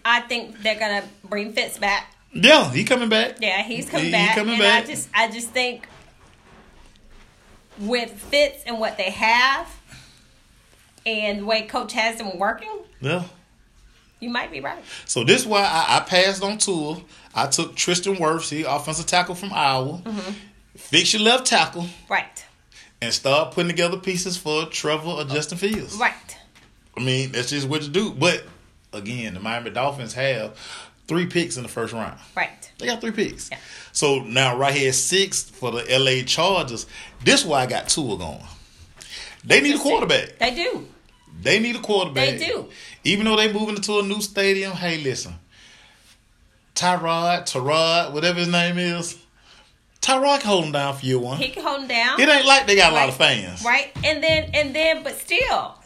[SPEAKER 2] I think they're gonna bring Fitz back.
[SPEAKER 1] yeah, he coming back.
[SPEAKER 2] Yeah, he's coming
[SPEAKER 1] He- he
[SPEAKER 2] back,
[SPEAKER 1] coming
[SPEAKER 2] and
[SPEAKER 1] back.
[SPEAKER 2] I just, I just think with Fitz and what they have, and the way Coach has them working,
[SPEAKER 1] Yeah.
[SPEAKER 2] You might be right.
[SPEAKER 1] So this is why I, I passed on Tua. I took Tristan Wirfs, he offensive tackle from Iowa.
[SPEAKER 2] Mm-hmm.
[SPEAKER 1] Fix your left tackle
[SPEAKER 2] Right.
[SPEAKER 1] And start putting together pieces for Trevor or Justin Fields.
[SPEAKER 2] Right.
[SPEAKER 1] I mean, that's just what you do. But again, the Miami Dolphins have three picks in the first round.
[SPEAKER 2] Right.
[SPEAKER 1] They got three picks.
[SPEAKER 2] Yeah.
[SPEAKER 1] So now right here, six for the LA Chargers. This is why I got Tua going. They need a quarterback.
[SPEAKER 2] They do.
[SPEAKER 1] They need a quarterback.
[SPEAKER 2] They do.
[SPEAKER 1] Even though they're moving into a new stadium, hey, listen. Tyrod, Tyrod, whatever his name is, Tyrod can hold him down for year one.
[SPEAKER 2] He can hold them down.
[SPEAKER 1] It ain't like they got a lot of fans.
[SPEAKER 2] Right. And then and then but still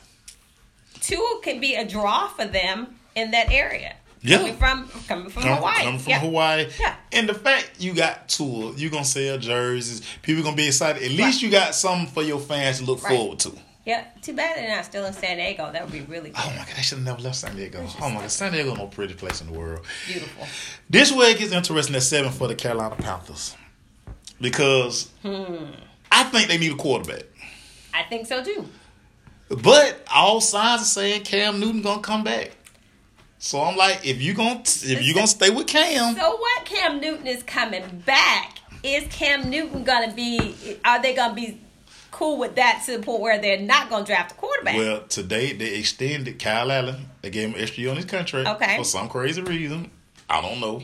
[SPEAKER 2] Tua can be a draw for them in that area.
[SPEAKER 1] Yeah.
[SPEAKER 2] Coming from coming from
[SPEAKER 1] Come,
[SPEAKER 2] Hawaii.
[SPEAKER 1] come from
[SPEAKER 2] yeah.
[SPEAKER 1] Hawaii.
[SPEAKER 2] Yeah.
[SPEAKER 1] And the fact you got Tua, you gonna sell jerseys. People gonna be excited. At least you got something for your fans to look
[SPEAKER 2] Right.
[SPEAKER 1] forward to.
[SPEAKER 2] Yeah. Too bad they're not still in San Diego. That would be really
[SPEAKER 1] Oh my god, I should have never left San Diego. Oh my god, San Diego no pretty place in the world.
[SPEAKER 2] Beautiful.
[SPEAKER 1] This way it gets interesting at seven for the Carolina Panthers. Because
[SPEAKER 2] Hmm.
[SPEAKER 1] I think they need a quarterback.
[SPEAKER 2] I think so too.
[SPEAKER 1] But all signs are saying Cam Newton gonna come back. So I'm like, if you gonna if you gonna stay with Cam,
[SPEAKER 2] So what Cam Newton is coming back, is Cam Newton gonna be are they gonna be cool with that to the point where they're not gonna draft a quarterback?
[SPEAKER 1] well, today they extended Kyle Allen. They gave him an extra year on his contract
[SPEAKER 2] Okay.
[SPEAKER 1] for some crazy reason. I don't know.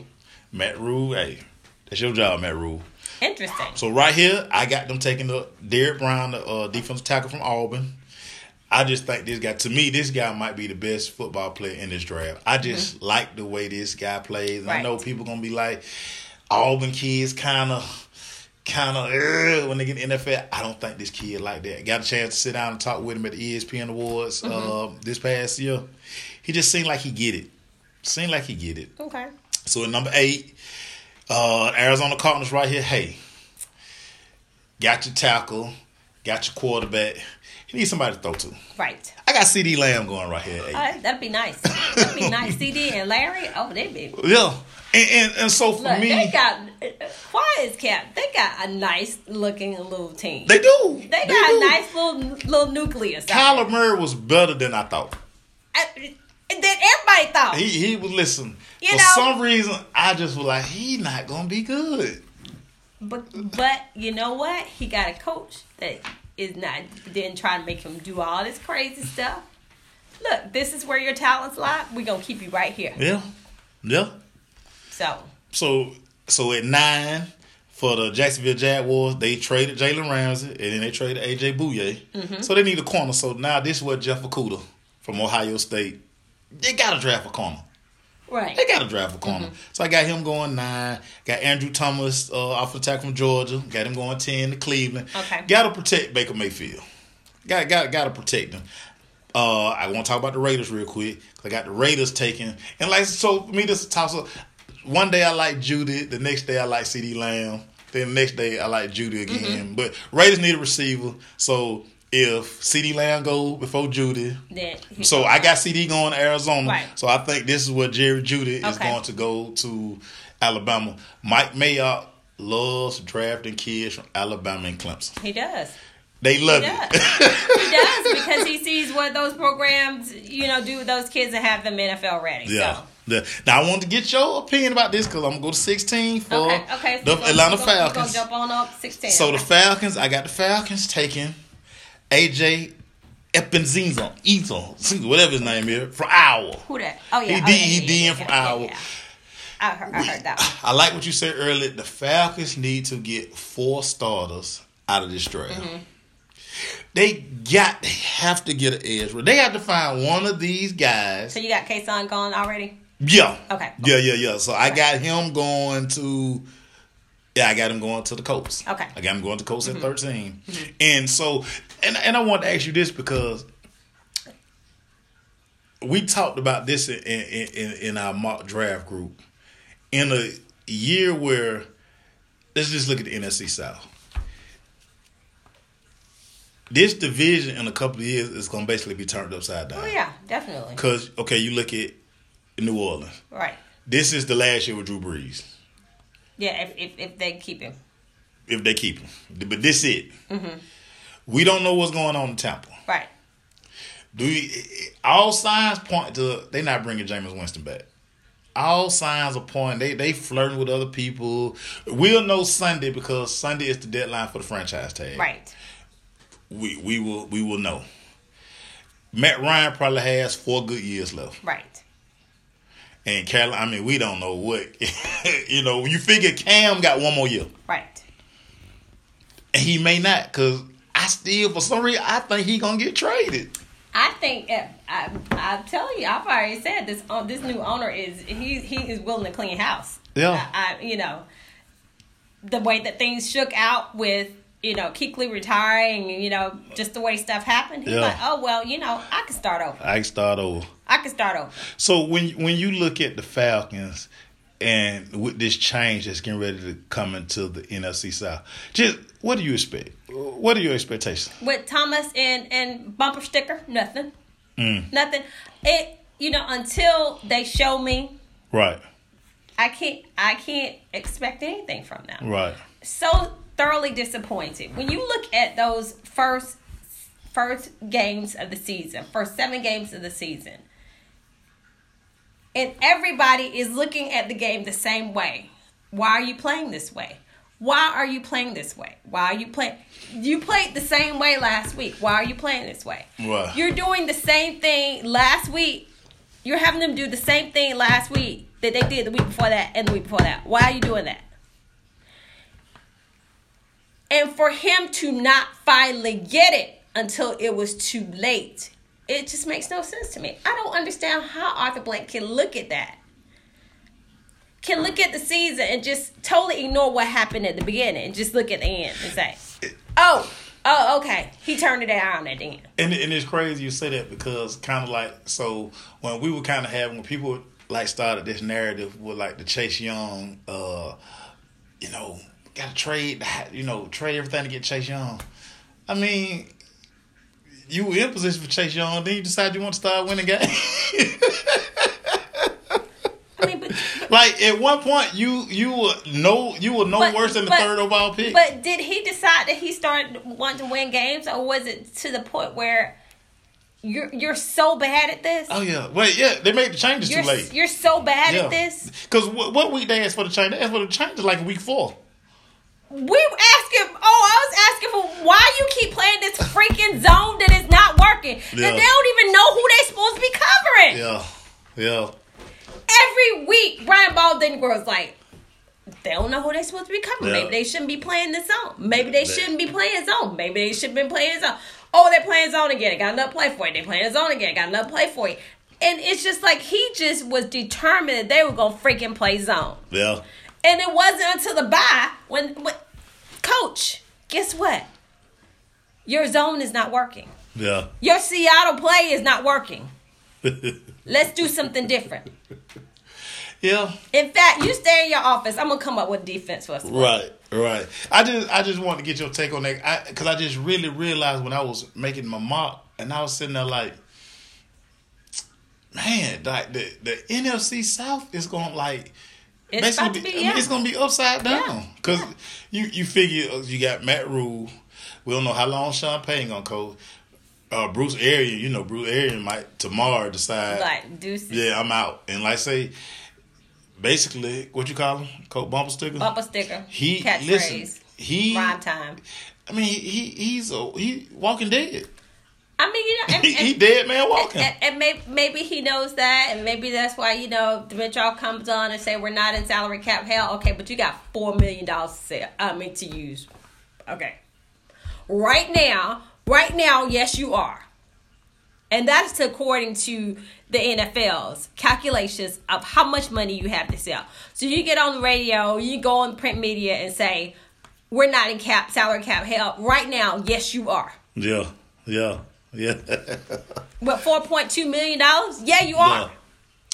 [SPEAKER 1] Matt Rhule, hey, that's your job, Matt Rhule.
[SPEAKER 2] Interesting.
[SPEAKER 1] So right here, I got them taking the Derrick Brown, the uh, defensive tackle from Auburn. I just think this guy, to me, this guy might be the best football player in this draft. I just like the way this guy plays. And I know people gonna be like, Auburn kids kind of, kind of when they get in the NFL. I don't think this kid like that. Got a chance to sit down and talk with him at the ESPN Awards uh, this past year. He just seemed like he get it. Seemed like he get it.
[SPEAKER 2] Okay.
[SPEAKER 1] So at number eight, uh, Arizona Cardinals right here. Hey, got your tackle, got your quarterback. He needs somebody to throw to.
[SPEAKER 2] Right.
[SPEAKER 1] I got CeeDee Lamb going right here.
[SPEAKER 2] Uh, that'd be nice. That'd be nice. CD and Larry. Oh, they be.
[SPEAKER 1] yeah, and, and and so for
[SPEAKER 2] Look,
[SPEAKER 1] me,
[SPEAKER 2] they got quiet cap. They got a nice looking little team.
[SPEAKER 1] they do.
[SPEAKER 2] They got
[SPEAKER 1] do.
[SPEAKER 2] a nice little little nucleus.
[SPEAKER 1] Kyler Murray was better than I thought.
[SPEAKER 2] there. And then everybody thought.
[SPEAKER 1] He he was listen.
[SPEAKER 2] You
[SPEAKER 1] for
[SPEAKER 2] know-
[SPEAKER 1] some reason, I just was like, he not gonna be good.
[SPEAKER 2] But but you know what? He got a coach that is not didn't try to make him do all this crazy stuff. Look, this is where your talents lie. We're gonna keep you right here.
[SPEAKER 1] Yeah, yeah.
[SPEAKER 2] So
[SPEAKER 1] So so at nine for the Jacksonville Jaguars, they traded Jalen Ramsey and then they traded AJ Bouye.
[SPEAKER 2] Mm-hmm.
[SPEAKER 1] So they need a corner. So now this is what Jeff Okudah from Ohio State. They got to draft a corner.
[SPEAKER 2] right.
[SPEAKER 1] They got to draft a
[SPEAKER 2] Mm-hmm.
[SPEAKER 1] corner. So I got him going nine. Got Andrew Thomas uh, off the attack from Georgia. Got him going ten to Cleveland.
[SPEAKER 2] Okay.
[SPEAKER 1] Got to protect Baker Mayfield. Got got got to protect him. Uh, I want to talk about the Raiders real quick. I got the Raiders taking and like so for me this is a toss up. One day I like Jeudy. The next day I like CeeDee Lamb. Then the next day I like Jeudy again.
[SPEAKER 2] Mm-hmm.
[SPEAKER 1] But Raiders need a receiver. So if CeeDee Lamb go before
[SPEAKER 2] Jeudy,
[SPEAKER 1] so I got CeeDee going to Arizona.
[SPEAKER 2] Right.
[SPEAKER 1] So I think this is where Jerry Jeudy is
[SPEAKER 2] Okay.
[SPEAKER 1] going to go to Alabama. Mike Mayock loves drafting kids from Alabama and Clemson.
[SPEAKER 2] he does.
[SPEAKER 1] They love
[SPEAKER 2] He
[SPEAKER 1] it.
[SPEAKER 2] he does because he sees what those programs, you know, do with those kids and have them NFL ready.
[SPEAKER 1] yeah.
[SPEAKER 2] So.
[SPEAKER 1] Yeah. Now I want to get your opinion about this because I'm gonna go to 16 for
[SPEAKER 2] Okay. Okay.
[SPEAKER 1] the
[SPEAKER 2] we're gonna-
[SPEAKER 1] Atlanta
[SPEAKER 2] we're gonna- we're gonna
[SPEAKER 1] Falcons.
[SPEAKER 2] jump on up sixteen.
[SPEAKER 1] So the Falcons, I got the Falcons taking AJ Epinzinzo, Ezel, whatever his name is, from Iowa.
[SPEAKER 2] Who that? Oh yeah.
[SPEAKER 1] He
[SPEAKER 2] oh,
[SPEAKER 1] D-
[SPEAKER 2] yeah,
[SPEAKER 1] he DM
[SPEAKER 2] yeah,
[SPEAKER 1] from
[SPEAKER 2] yeah,
[SPEAKER 1] Iowa.
[SPEAKER 2] I heard, I heard that. One.
[SPEAKER 1] I like what you said earlier. The Falcons need to get four starters out of this draft.
[SPEAKER 2] Mm-hmm.
[SPEAKER 1] They got, they have to get an edge. They have to find one of these guys.
[SPEAKER 2] So you got Kason gone already?
[SPEAKER 1] Yeah.
[SPEAKER 2] Okay.
[SPEAKER 1] Yeah, yeah, yeah. So I got him going to. Yeah, I got him going to the Colts.
[SPEAKER 2] Okay. Mm-hmm.
[SPEAKER 1] I got him going to Colts at 13. And so, and and I want to ask you this because we talked about this in in, in, in our mock draft group. In a year where, let's just look at the NFC South. This division in a couple of years is going to basically be turned upside down.
[SPEAKER 2] Oh yeah, definitely.
[SPEAKER 1] Because, okay, you look at New Orleans.
[SPEAKER 2] Right.
[SPEAKER 1] This is the last year with Drew Brees,
[SPEAKER 2] Yeah, if if, if they keep him.
[SPEAKER 1] if they keep him. But this it. Mm-hmm. We don't know what's going on in Tampa.
[SPEAKER 2] Right.
[SPEAKER 1] Do you, all signs point to they not bringing Jameis Winston back. All signs are pointing they they flirting with other people. We'll know Sunday because Sunday is the deadline for the franchise tag.
[SPEAKER 2] Right.
[SPEAKER 1] We we will we will know. Matt Ryan probably has four good years left.
[SPEAKER 2] Right.
[SPEAKER 1] And Carolina, I mean, we don't know what. you know, you figure Cam got one more year.
[SPEAKER 2] Right.
[SPEAKER 1] And he may not, because I still, for some reason, I think he going to get traded.
[SPEAKER 2] I think uh, I I tell you I've already said this uh, this new owner is he he is willing to clean house.
[SPEAKER 1] Yeah.
[SPEAKER 2] I, I you know the way that things shook out with you know Kuechly retiring you know just the way stuff happened. He's
[SPEAKER 1] Yeah.
[SPEAKER 2] like oh well you know I can start over.
[SPEAKER 1] I can start over.
[SPEAKER 2] I can start over.
[SPEAKER 1] So when when you look at the Falcons and with this change that's getting ready to come into the NFC South, just what do you expect? What are your expectations?
[SPEAKER 2] with Thomas and and bumper sticker, nothing,
[SPEAKER 1] Mm.
[SPEAKER 2] nothing. It you know until they show me,
[SPEAKER 1] Right,
[SPEAKER 2] I can't I can't expect anything from them.
[SPEAKER 1] right,
[SPEAKER 2] So thoroughly disappointed when you look at those first first games of the season, first seven games of the season, and everybody is looking at the game the same way. Why are you playing this way? Why are you playing this way? Why are you playing? You played the same way last week. Why are you playing this way?
[SPEAKER 1] Right.
[SPEAKER 2] You're doing the same thing last week. You're having them do the same thing last week that they did the week before that and the week before that. Why are you doing that? And for him to not finally get it until it was too late, it just makes no sense to me. I don't understand how Arthur Blank can look at that. Can look at the season and just totally ignore what happened at the beginning and just look at the end and say, oh, oh, okay. He turned it around at the end.
[SPEAKER 1] And and it's crazy you say that because kind of like so when we were kind of having when people like started this narrative with like the Chase Young, uh, you know, got to trade, you know, trade everything to get Chase Young. I mean, you were in position for Chase Young, then you decide you want to start winning games.
[SPEAKER 2] I mean, but,
[SPEAKER 1] like at one point, you you were no you were no
[SPEAKER 2] But-
[SPEAKER 1] worse than the
[SPEAKER 2] but-
[SPEAKER 1] third overall pick.
[SPEAKER 2] but did he decide that he started wanting to win games, or was it to the point where you're you're so bad at this?
[SPEAKER 1] oh yeah, wait yeah, they made the changes
[SPEAKER 2] you're
[SPEAKER 1] too late.
[SPEAKER 2] you're so bad
[SPEAKER 1] Yeah,
[SPEAKER 2] at this.
[SPEAKER 1] because what, what week they asked for the change? They asked for the change like week four.
[SPEAKER 2] We were asking. Oh, I was asking for why you keep playing this freaking zone that is not working.
[SPEAKER 1] Yeah.
[SPEAKER 2] That they don't even know who they supposed to be covering.
[SPEAKER 1] Yeah, yeah.
[SPEAKER 2] Every week, Brian Baldwin was like, they don't know who they supposed to be covering.
[SPEAKER 1] Yeah.
[SPEAKER 2] Maybe they shouldn't be playing this zone. Maybe they shouldn't be playing zone. Maybe they should have been playing zone. Oh, they're playing zone again. I got another play for you. They playing zone again. I got another play for you. And it's just like he just was determined that they were gonna freaking play zone.
[SPEAKER 1] Yeah.
[SPEAKER 2] And it wasn't until the bye when, when coach, guess what? Your zone is not working.
[SPEAKER 1] Yeah.
[SPEAKER 2] Your Seattle play is not working. Let's do something different.
[SPEAKER 1] yeah.
[SPEAKER 2] In fact, you stay in your office. I'm gonna come up with defense for us.
[SPEAKER 1] Right. Right. I just I just want to get your take on that because I, just really realized when I was making my mock and I was sitting there like, man, like the the NFC South is going like.
[SPEAKER 2] It's about to
[SPEAKER 1] basically
[SPEAKER 2] be,
[SPEAKER 1] I mean,
[SPEAKER 2] yeah.
[SPEAKER 1] it's gonna be upside down because
[SPEAKER 2] yeah.
[SPEAKER 1] you you figure uh, you got Matt Rhule. We don't know how long Sean Payton gonna coach. Uh, Bruce Arian, you know Bruce Arian might tomorrow decide.
[SPEAKER 2] Like deuces.
[SPEAKER 1] Yeah, I'm out. And like say, basically, what you call him, Coach Bumper Sticker.
[SPEAKER 2] Bumper sticker.
[SPEAKER 1] He listen.
[SPEAKER 2] catchphrase.
[SPEAKER 1] He.
[SPEAKER 2] Rhyme time.
[SPEAKER 1] I mean, he, he he's a, he walking dead.
[SPEAKER 2] I mean, you know, and,
[SPEAKER 1] He, dead man walking.
[SPEAKER 2] and, and maybe, maybe he knows that, and maybe that's why you know Dimitri comes on and say we're not in salary cap hell. Okay, but you got four million dollars to sell. I mean to use. Okay, right now, right now, yes, you are, and that's according to the NFL's calculations of how much money you have to sell. So you get on the radio, you go on print media, and say we're not in cap salary cap hell. Right now, yes, you are.
[SPEAKER 1] yeah, yeah, yeah.
[SPEAKER 2] but four point two million dollars? Yeah, you are.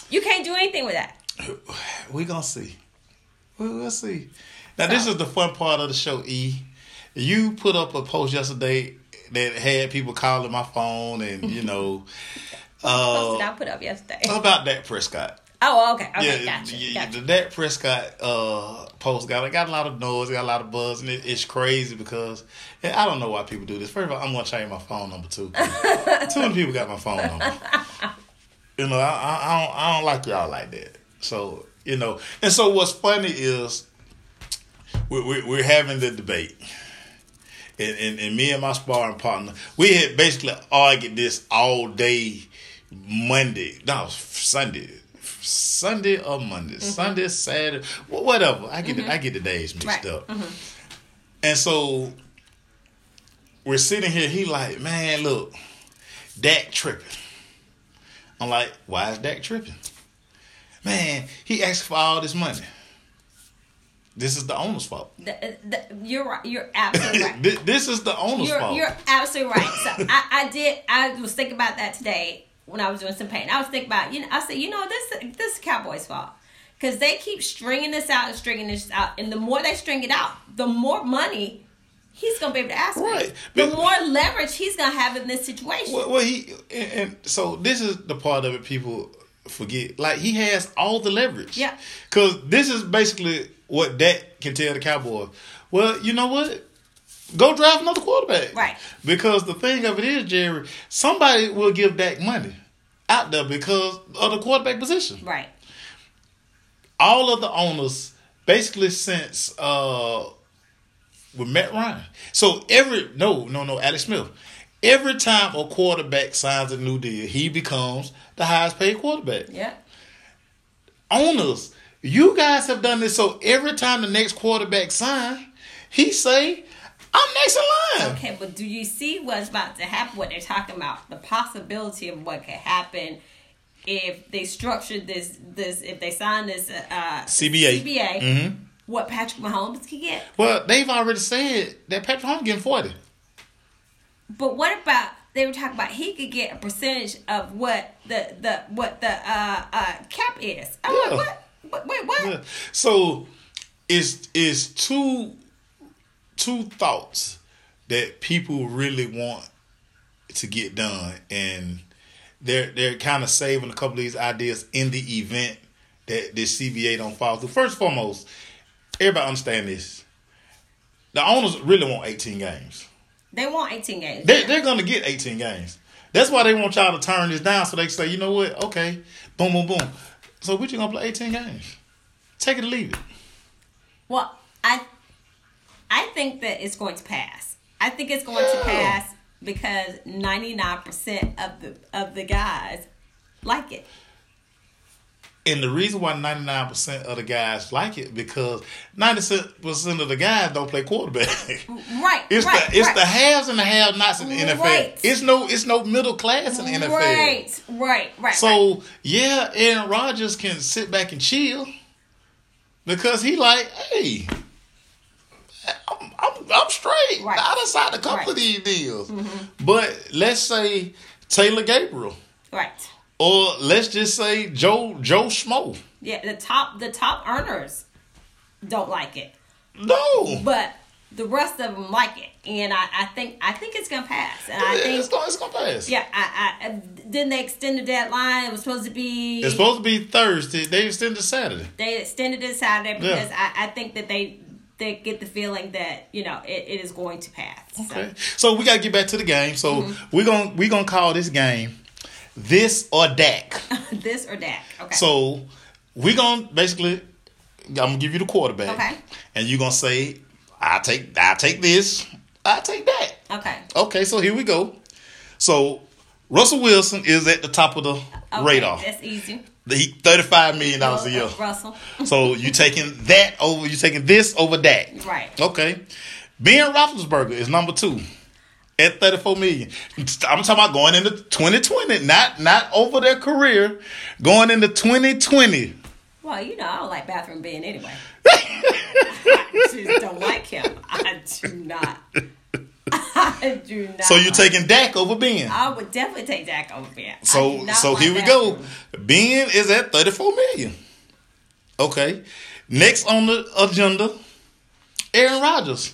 [SPEAKER 2] You can't do anything with that.
[SPEAKER 1] we gonna see. We will see. Now this is the fun part of the show. E, you put up a post yesterday that had people calling my phone, and you know, uh,
[SPEAKER 2] I put up yesterday.
[SPEAKER 1] How about that Prescott.
[SPEAKER 2] Oh, okay. Okay,
[SPEAKER 1] yeah,
[SPEAKER 2] gotcha.
[SPEAKER 1] yeah,
[SPEAKER 2] gotcha.
[SPEAKER 1] the Dak Prescott uh, post got got a lot of noise, got a lot of buzz, and it, it's crazy because I don't know why people do this. First of all, I'm gonna change my phone number too. Too many people got my phone number. You know, I, I, I don't I don't like y'all like that. So you know, and so what's funny is we, we, we're having the debate. And, and, and me and my sparring partner, we had basically argued this all day Monday. No, Sunday. Sunday or Monday. Mm-hmm. Sunday, Saturday, whatever. I get the, mm-hmm. I get the days mixed
[SPEAKER 2] Right.
[SPEAKER 1] up. Mm-hmm. And so we're sitting here, he like, man, look, Dak tripping. I'm like, why is Dak tripping? Man, he asked for all this money. This is the owner's fault.
[SPEAKER 2] The- uh, the- you're right. You're absolutely right.
[SPEAKER 1] Thi- this is the owner's
[SPEAKER 2] You're,
[SPEAKER 1] fault.
[SPEAKER 2] you're absolutely right. So I, I did. I was thinking about that today when I was doing some painting. I was thinking about you know. I said, you know, this this is Cowboys' fault because they keep stringing this out and stringing this out, and the more they string it out, the more money he's gonna be able to ask for.
[SPEAKER 1] Right.
[SPEAKER 2] The
[SPEAKER 1] But-
[SPEAKER 2] more leverage he's gonna have in this situation.
[SPEAKER 1] Well, well, he and, and so this is the part of it people forget. Like he has all the leverage.
[SPEAKER 2] Yeah.
[SPEAKER 1] Because this is basically what Dak can tell the Cowboys. Well, you know what? Go draft another quarterback.
[SPEAKER 2] Right.
[SPEAKER 1] Because the thing of it is, Jerry, somebody will give Dak money out there because of the quarterback position.
[SPEAKER 2] Right.
[SPEAKER 1] All of the owners, basically since uh with Matt Ryan. So every no, no, no, Alex Smith. Every time a quarterback signs a new deal, he becomes the highest paid quarterback.
[SPEAKER 2] Yeah.
[SPEAKER 1] Owners, you guys have done this so every time the next quarterback sign, he say, I'm next in line.
[SPEAKER 2] Okay, but do you see what's about to happen? What they're talking about? The possibility of what could happen if they structured this. This if they sign this uh,
[SPEAKER 1] CBA.
[SPEAKER 2] CBA.
[SPEAKER 1] Mhm.
[SPEAKER 2] What Patrick Mahomes could get.
[SPEAKER 1] Well, they've already said that Patrick Mahomes getting 40.
[SPEAKER 2] But what about they were talking about he could get a percentage of what the the what the uh uh cap is. I'm
[SPEAKER 1] Yeah.
[SPEAKER 2] like, what? what? Wait, what?
[SPEAKER 1] Yeah. So it's it's two two thoughts that people really want to get done and they're they're kind of saving a couple of these ideas in the event that this CBA don't fall through. First and foremost, everybody understand this. The owners really want 18 games.
[SPEAKER 2] They want 18 games.
[SPEAKER 1] They, they're going to get 18 games. That's why they want y'all to turn this down so they can say, you know what? Okay, boom, boom, boom. So we just going to play 18 games. Take it or leave it.
[SPEAKER 2] Well, I I think that it's going to pass. I think it's going to pass because 99% of the of the guys like it.
[SPEAKER 1] And the reason why 99% of the guys like it because 90% of the guys don't play quarterback.
[SPEAKER 2] Right.
[SPEAKER 1] It's
[SPEAKER 2] right,
[SPEAKER 1] the it's
[SPEAKER 2] right.
[SPEAKER 1] the haves and the have nots in the NFL.
[SPEAKER 2] Right.
[SPEAKER 1] It's no it's no middle class in the NFL.
[SPEAKER 2] Right, right, right. right.
[SPEAKER 1] So yeah, Aaron Rodgers can sit back and chill because he like, hey, I'm I'm, I'm straight.
[SPEAKER 2] Right.
[SPEAKER 1] I done signed a couple
[SPEAKER 2] Right. Mm-hmm.
[SPEAKER 1] of these deals. But let's say Taylor Gabriel,
[SPEAKER 2] right.
[SPEAKER 1] or let's just say Joe Joe Schmo.
[SPEAKER 2] Yeah, the top the top earners don't like it,
[SPEAKER 1] No,
[SPEAKER 2] but the rest of them like it, and I, I think I think it's gonna pass, and I
[SPEAKER 1] Yeah,
[SPEAKER 2] think
[SPEAKER 1] it's gonna it's gonna pass.
[SPEAKER 2] yeah, I, I didn't they extend the deadline? It was supposed to be
[SPEAKER 1] It's supposed to be Thursday. They extended to Saturday.
[SPEAKER 2] they extended it Saturday
[SPEAKER 1] Yeah.
[SPEAKER 2] because I, I think that they they get the feeling that you know it, it is going to pass. So,
[SPEAKER 1] Okay. So we gotta get back to the game. So
[SPEAKER 2] Mm-hmm.
[SPEAKER 1] we're gonna we're gonna call this game this or Dak.
[SPEAKER 2] this or that. Okay.
[SPEAKER 1] So we're gonna basically I'm gonna give you the quarterback.
[SPEAKER 2] Okay.
[SPEAKER 1] And you're gonna say, I take I take this, I take that.
[SPEAKER 2] okay.
[SPEAKER 1] Okay, so here we go. So Russell Wilson is at the top of the
[SPEAKER 2] Okay,
[SPEAKER 1] radar.
[SPEAKER 2] That's easy.
[SPEAKER 1] He thirty-five million dollars a year.
[SPEAKER 2] Uh, Russell.
[SPEAKER 1] So you taking that over you taking this over that?
[SPEAKER 2] Right.
[SPEAKER 1] Okay. Ben Roethlisberger is number two at 34 million. I'm talking about going into 2020, not not over their career, going into 2020.
[SPEAKER 2] Well, you know, I don't like bathroom Ben anyway. I just don't like him. I do not. I do not.
[SPEAKER 1] So you're taking Dak over Ben.
[SPEAKER 2] I would definitely take Dak over Ben.
[SPEAKER 1] So so here we go.
[SPEAKER 2] bathroom.
[SPEAKER 1] Ben is at 34 million. Okay. Next on the agenda, Aaron Rodgers.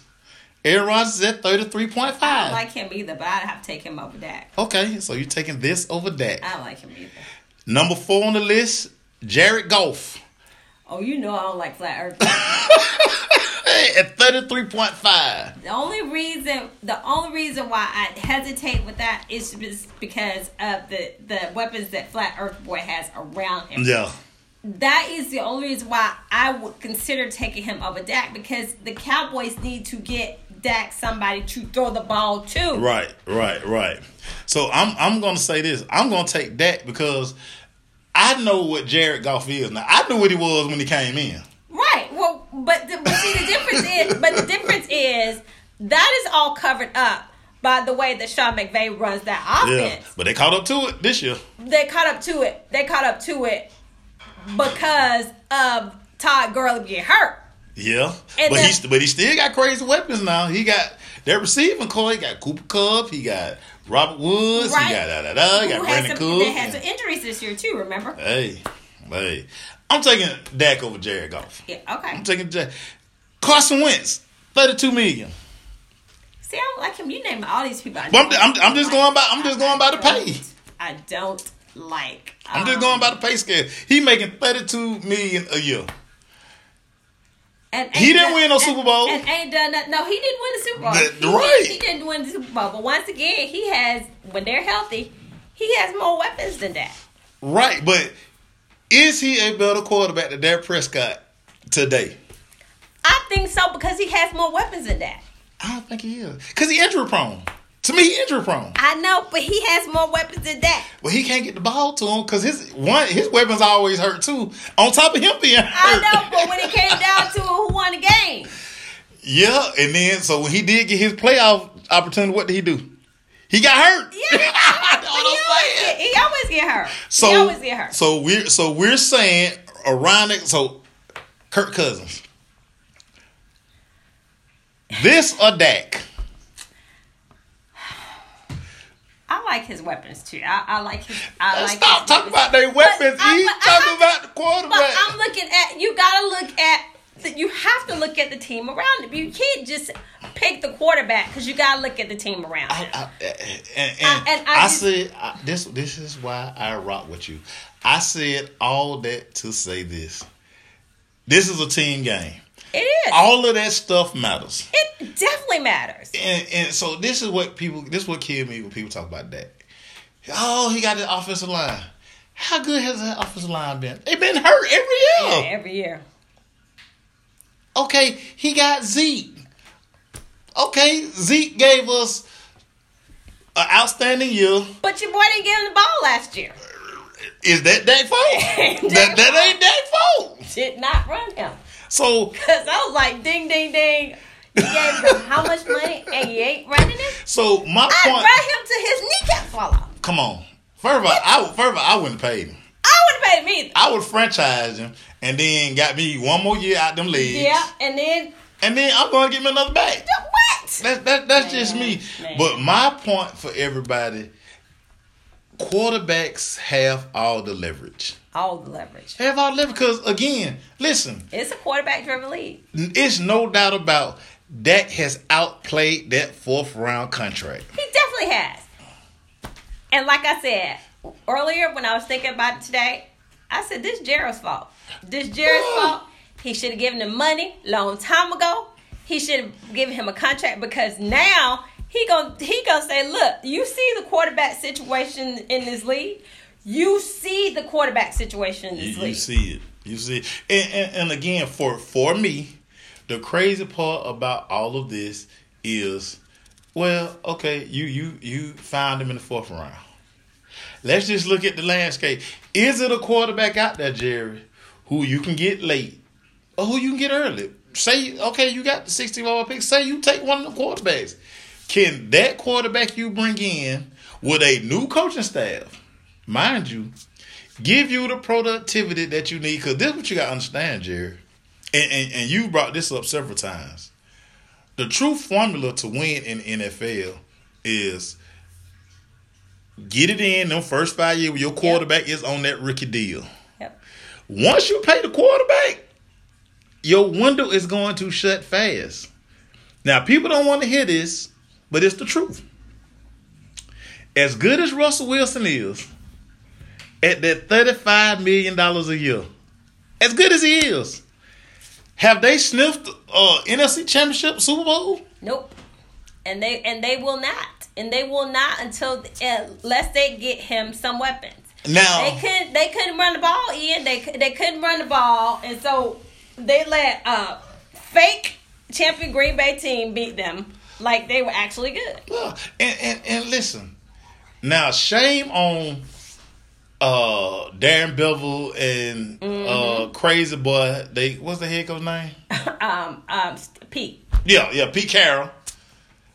[SPEAKER 1] Aaron Rodgers is at 33.5.
[SPEAKER 2] I don't like him either, but I'd have to take him over Dak.
[SPEAKER 1] okay, so you're taking this over Dak.
[SPEAKER 2] I don't like him either.
[SPEAKER 1] Number four on the list, Jared Goff
[SPEAKER 2] Oh, you know I don't like flat earth.
[SPEAKER 1] at 33.5.
[SPEAKER 2] the only reason the only reason why I hesitate with that is because of the the weapons that Flat Earth Boy has around him.
[SPEAKER 1] Yeah.
[SPEAKER 2] That is the only reason why I would consider taking him over Dak because the Cowboys need to get Dak somebody to throw the ball to.
[SPEAKER 1] Right, right, right. So I'm I'm gonna say this. I'm gonna take that because I know what Jared Goff is now. I knew what he was when he came in.
[SPEAKER 2] Right. Well, but the, but see the difference is, but the difference is that is all covered up by the way that Sean McVay runs that offense. Yeah.
[SPEAKER 1] But they caught up to it this year.
[SPEAKER 2] They caught up to it. They caught up to it because of Todd Gurley getting hurt.
[SPEAKER 1] Yeah.
[SPEAKER 2] And
[SPEAKER 1] but
[SPEAKER 2] then-
[SPEAKER 1] he but he still got crazy weapons now. He got that receiving corps. He got Cooper Kupp. He got Robert Woods.
[SPEAKER 2] Right.
[SPEAKER 1] He got da da da.
[SPEAKER 2] Who
[SPEAKER 1] got Brandon Cook.
[SPEAKER 2] they had some injuries this year too. Remember?
[SPEAKER 1] Hey, hey. I'm taking Dak over Jared Goff.
[SPEAKER 2] Yeah. Okay.
[SPEAKER 1] I'm taking Jack. Carson Wentz, 32 million.
[SPEAKER 2] See, I don't like him. You name all these people. I
[SPEAKER 1] But I'm- I'm- just
[SPEAKER 2] like.
[SPEAKER 1] going by- I'm just going by the pay.
[SPEAKER 2] I don't like.
[SPEAKER 1] I'm just
[SPEAKER 2] um,
[SPEAKER 1] going by the pay scale. He making 32 million a year.
[SPEAKER 2] And
[SPEAKER 1] He didn't
[SPEAKER 2] done-
[SPEAKER 1] win no Super Bowl.
[SPEAKER 2] And ain't done that. No, he didn't win the Super Bowl.
[SPEAKER 1] That-
[SPEAKER 2] he,
[SPEAKER 1] right.
[SPEAKER 2] He didn't win the Super Bowl. But once again, he has when they're healthy, he has more weapons than that.
[SPEAKER 1] Right, but is he a better quarterback than Dak Prescott today?
[SPEAKER 2] I think so because he has more weapons than that.
[SPEAKER 1] I don't think he is. Because he injury prone. To me, he injury prone.
[SPEAKER 2] I know, but he has more weapons than that.
[SPEAKER 1] Well, he can't get the ball to him because his one his weapons always hurt too. On top of him being hurt.
[SPEAKER 2] I know, but when it came down to it, who won the game?
[SPEAKER 1] Yeah, and then so when he did get his playoff opportunity, what did he do? He got hurt.
[SPEAKER 2] Yeah,
[SPEAKER 1] That's
[SPEAKER 2] but
[SPEAKER 1] what
[SPEAKER 2] he,
[SPEAKER 1] I'm
[SPEAKER 2] always
[SPEAKER 1] saying.
[SPEAKER 2] get, he always get hurt.
[SPEAKER 1] So
[SPEAKER 2] he always get hurt.
[SPEAKER 1] So we're so we're saying around it. So Kirk Cousins, this or Dak?
[SPEAKER 2] I like his weapons too. I, I like his. I like
[SPEAKER 1] stop
[SPEAKER 2] his
[SPEAKER 1] talking
[SPEAKER 2] weapons.
[SPEAKER 1] about their weapons.
[SPEAKER 2] But
[SPEAKER 1] He's
[SPEAKER 2] I-
[SPEAKER 1] talking
[SPEAKER 2] I-
[SPEAKER 1] about the quarterback. But.
[SPEAKER 2] I'm looking at you. Got to look at. You have to look at the team around him. You can't just pick the quarterback because you got to look at the team around him.
[SPEAKER 1] I, I, and, and,
[SPEAKER 2] I- and I just-
[SPEAKER 1] said I, this. This is why I rock with you. I said all that to say this. This is a team game.
[SPEAKER 2] It is.
[SPEAKER 1] All of that stuff matters.
[SPEAKER 2] it definitely matters.
[SPEAKER 1] And and so this is what people. This is what killed me when people talk about that. Oh, he got the offensive line. How good has that offensive line been? They've been hurt every
[SPEAKER 2] Yeah,
[SPEAKER 1] year.
[SPEAKER 2] every year.
[SPEAKER 1] Okay, he got Zeke. Okay, Zeke gave us an outstanding year.
[SPEAKER 2] But your boy didn't give him the ball last year.
[SPEAKER 1] Is that Dak's fault? that that ain't Dak's fault.
[SPEAKER 2] Did not run him.
[SPEAKER 1] So
[SPEAKER 2] Cause I was like, ding, ding, ding. You gave him how much money and you ain't running him?
[SPEAKER 1] so my
[SPEAKER 2] point
[SPEAKER 1] point.
[SPEAKER 2] run him to his kneecap fall off.
[SPEAKER 1] Come on. First of all, I would, first of all, I wouldn't pay him.
[SPEAKER 2] I wouldn't paid him either.
[SPEAKER 1] I would franchise him and then got me one more year out them legs.
[SPEAKER 2] Yeah, and then
[SPEAKER 1] And then I'm going to get me another bag.
[SPEAKER 2] what?
[SPEAKER 1] That, that, that's just me.
[SPEAKER 2] Man.
[SPEAKER 1] But my point for everybody quarterbacks have all the leverage.
[SPEAKER 2] All the leverage.
[SPEAKER 1] Have all the leverage because, again, listen,
[SPEAKER 2] It's a quarterback driven league.
[SPEAKER 1] it's no doubt about Dak has outplayed that fourth round contract.
[SPEAKER 2] He definitely has. And like I said earlier when I was thinking about it today, I said this Jerry's fault. This Jerry's fault. He should have given him money long time ago. He should have given him a contract because now he gonna he gonna say, look, you see the quarterback situation in this league. You see the quarterback situation in this
[SPEAKER 1] you
[SPEAKER 2] league.
[SPEAKER 1] You see it. You see it. And, and, and again, for, for me, the crazy part about all of this is, well, okay, you you you found him in the fourth round. Let's just look at the landscape. Is it a quarterback out there, Jerry, who you can get late or who you can get early? Say, okay, you got the 60 overall pick. Say you take one of the quarterbacks. Can that quarterback you bring in with a new coaching staff, mind you, give you the productivity that you need? Because this is what you got to understand, Jerry. And, and, and you brought this up several times. The true formula to win in NFL is get it in them first five years where your quarterback is on that rookie deal.
[SPEAKER 2] Yep.
[SPEAKER 1] Once you pay the quarterback, your window is going to shut fast. Now, people don't want to hear this, but it's the truth. As good as Russell Wilson is, at that thirty-five million dollars a year, as good as he is, have they sniffed uh, NFC Championship, Super Bowl?
[SPEAKER 2] Nope. And they and they will not. And they will not until unless they get him some weapons.
[SPEAKER 1] Now
[SPEAKER 2] They couldn't they couldn't run the ball, Ian. They they couldn't run the ball, and so they let uh fake champion Green Bay team beat them like they were actually good.
[SPEAKER 1] Yeah, and, and and listen, now shame on uh Darrell Bevell and uh Crazy Boy. They what's the head coach name?
[SPEAKER 2] um um Pete.
[SPEAKER 1] Yeah, yeah, Pete Carroll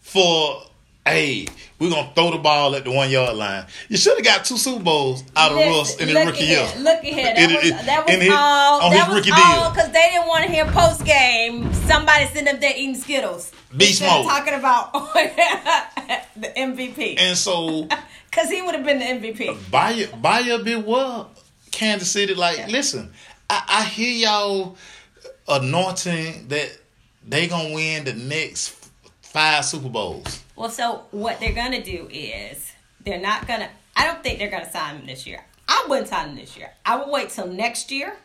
[SPEAKER 1] for hey, we're gonna throw the ball at the one yard line. You should have got two Super Bowls out of
[SPEAKER 2] Listen,
[SPEAKER 1] Russ in his rookie year.
[SPEAKER 2] Look at here. That was, that was
[SPEAKER 1] his-
[SPEAKER 2] all.
[SPEAKER 1] on
[SPEAKER 2] that
[SPEAKER 1] his
[SPEAKER 2] was all because they didn't want to hear post game somebody sitting up there eating Skittles.
[SPEAKER 1] Beast mode.
[SPEAKER 2] Talking about the MVP.
[SPEAKER 1] And so
[SPEAKER 2] Because he would have been the MVP.
[SPEAKER 1] buy buy big well, Kansas City. Like, listen, I, I hear y'all anointing that they gonna win the next five Super Bowls.
[SPEAKER 2] Well, so what they're going to do is they're not going to, I don't think they're going to sign him this year. I wouldn't sign him this year. I would wait till next year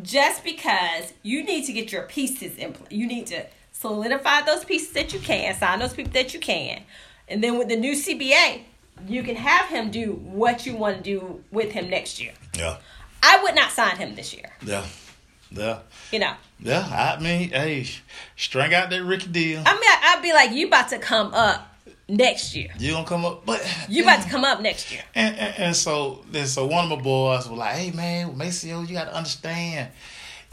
[SPEAKER 2] just because you need to get your pieces in place. You need to solidify those pieces that you can, sign those people that you can. And then with the new CBA, you can have him do what you want to do with him next year.
[SPEAKER 1] Yeah,
[SPEAKER 2] I would not sign him this year.
[SPEAKER 1] yeah, yeah,
[SPEAKER 2] You know,
[SPEAKER 1] yeah. I mean, hey, string out that rookie deal.
[SPEAKER 2] I mean, I- I'd be like, you about to come up next year.
[SPEAKER 1] You gonna come up, but
[SPEAKER 2] You about to come up next year.
[SPEAKER 1] And, and, and so then so one of my boys was like, "Hey man, Maceo, oh, you gotta understand,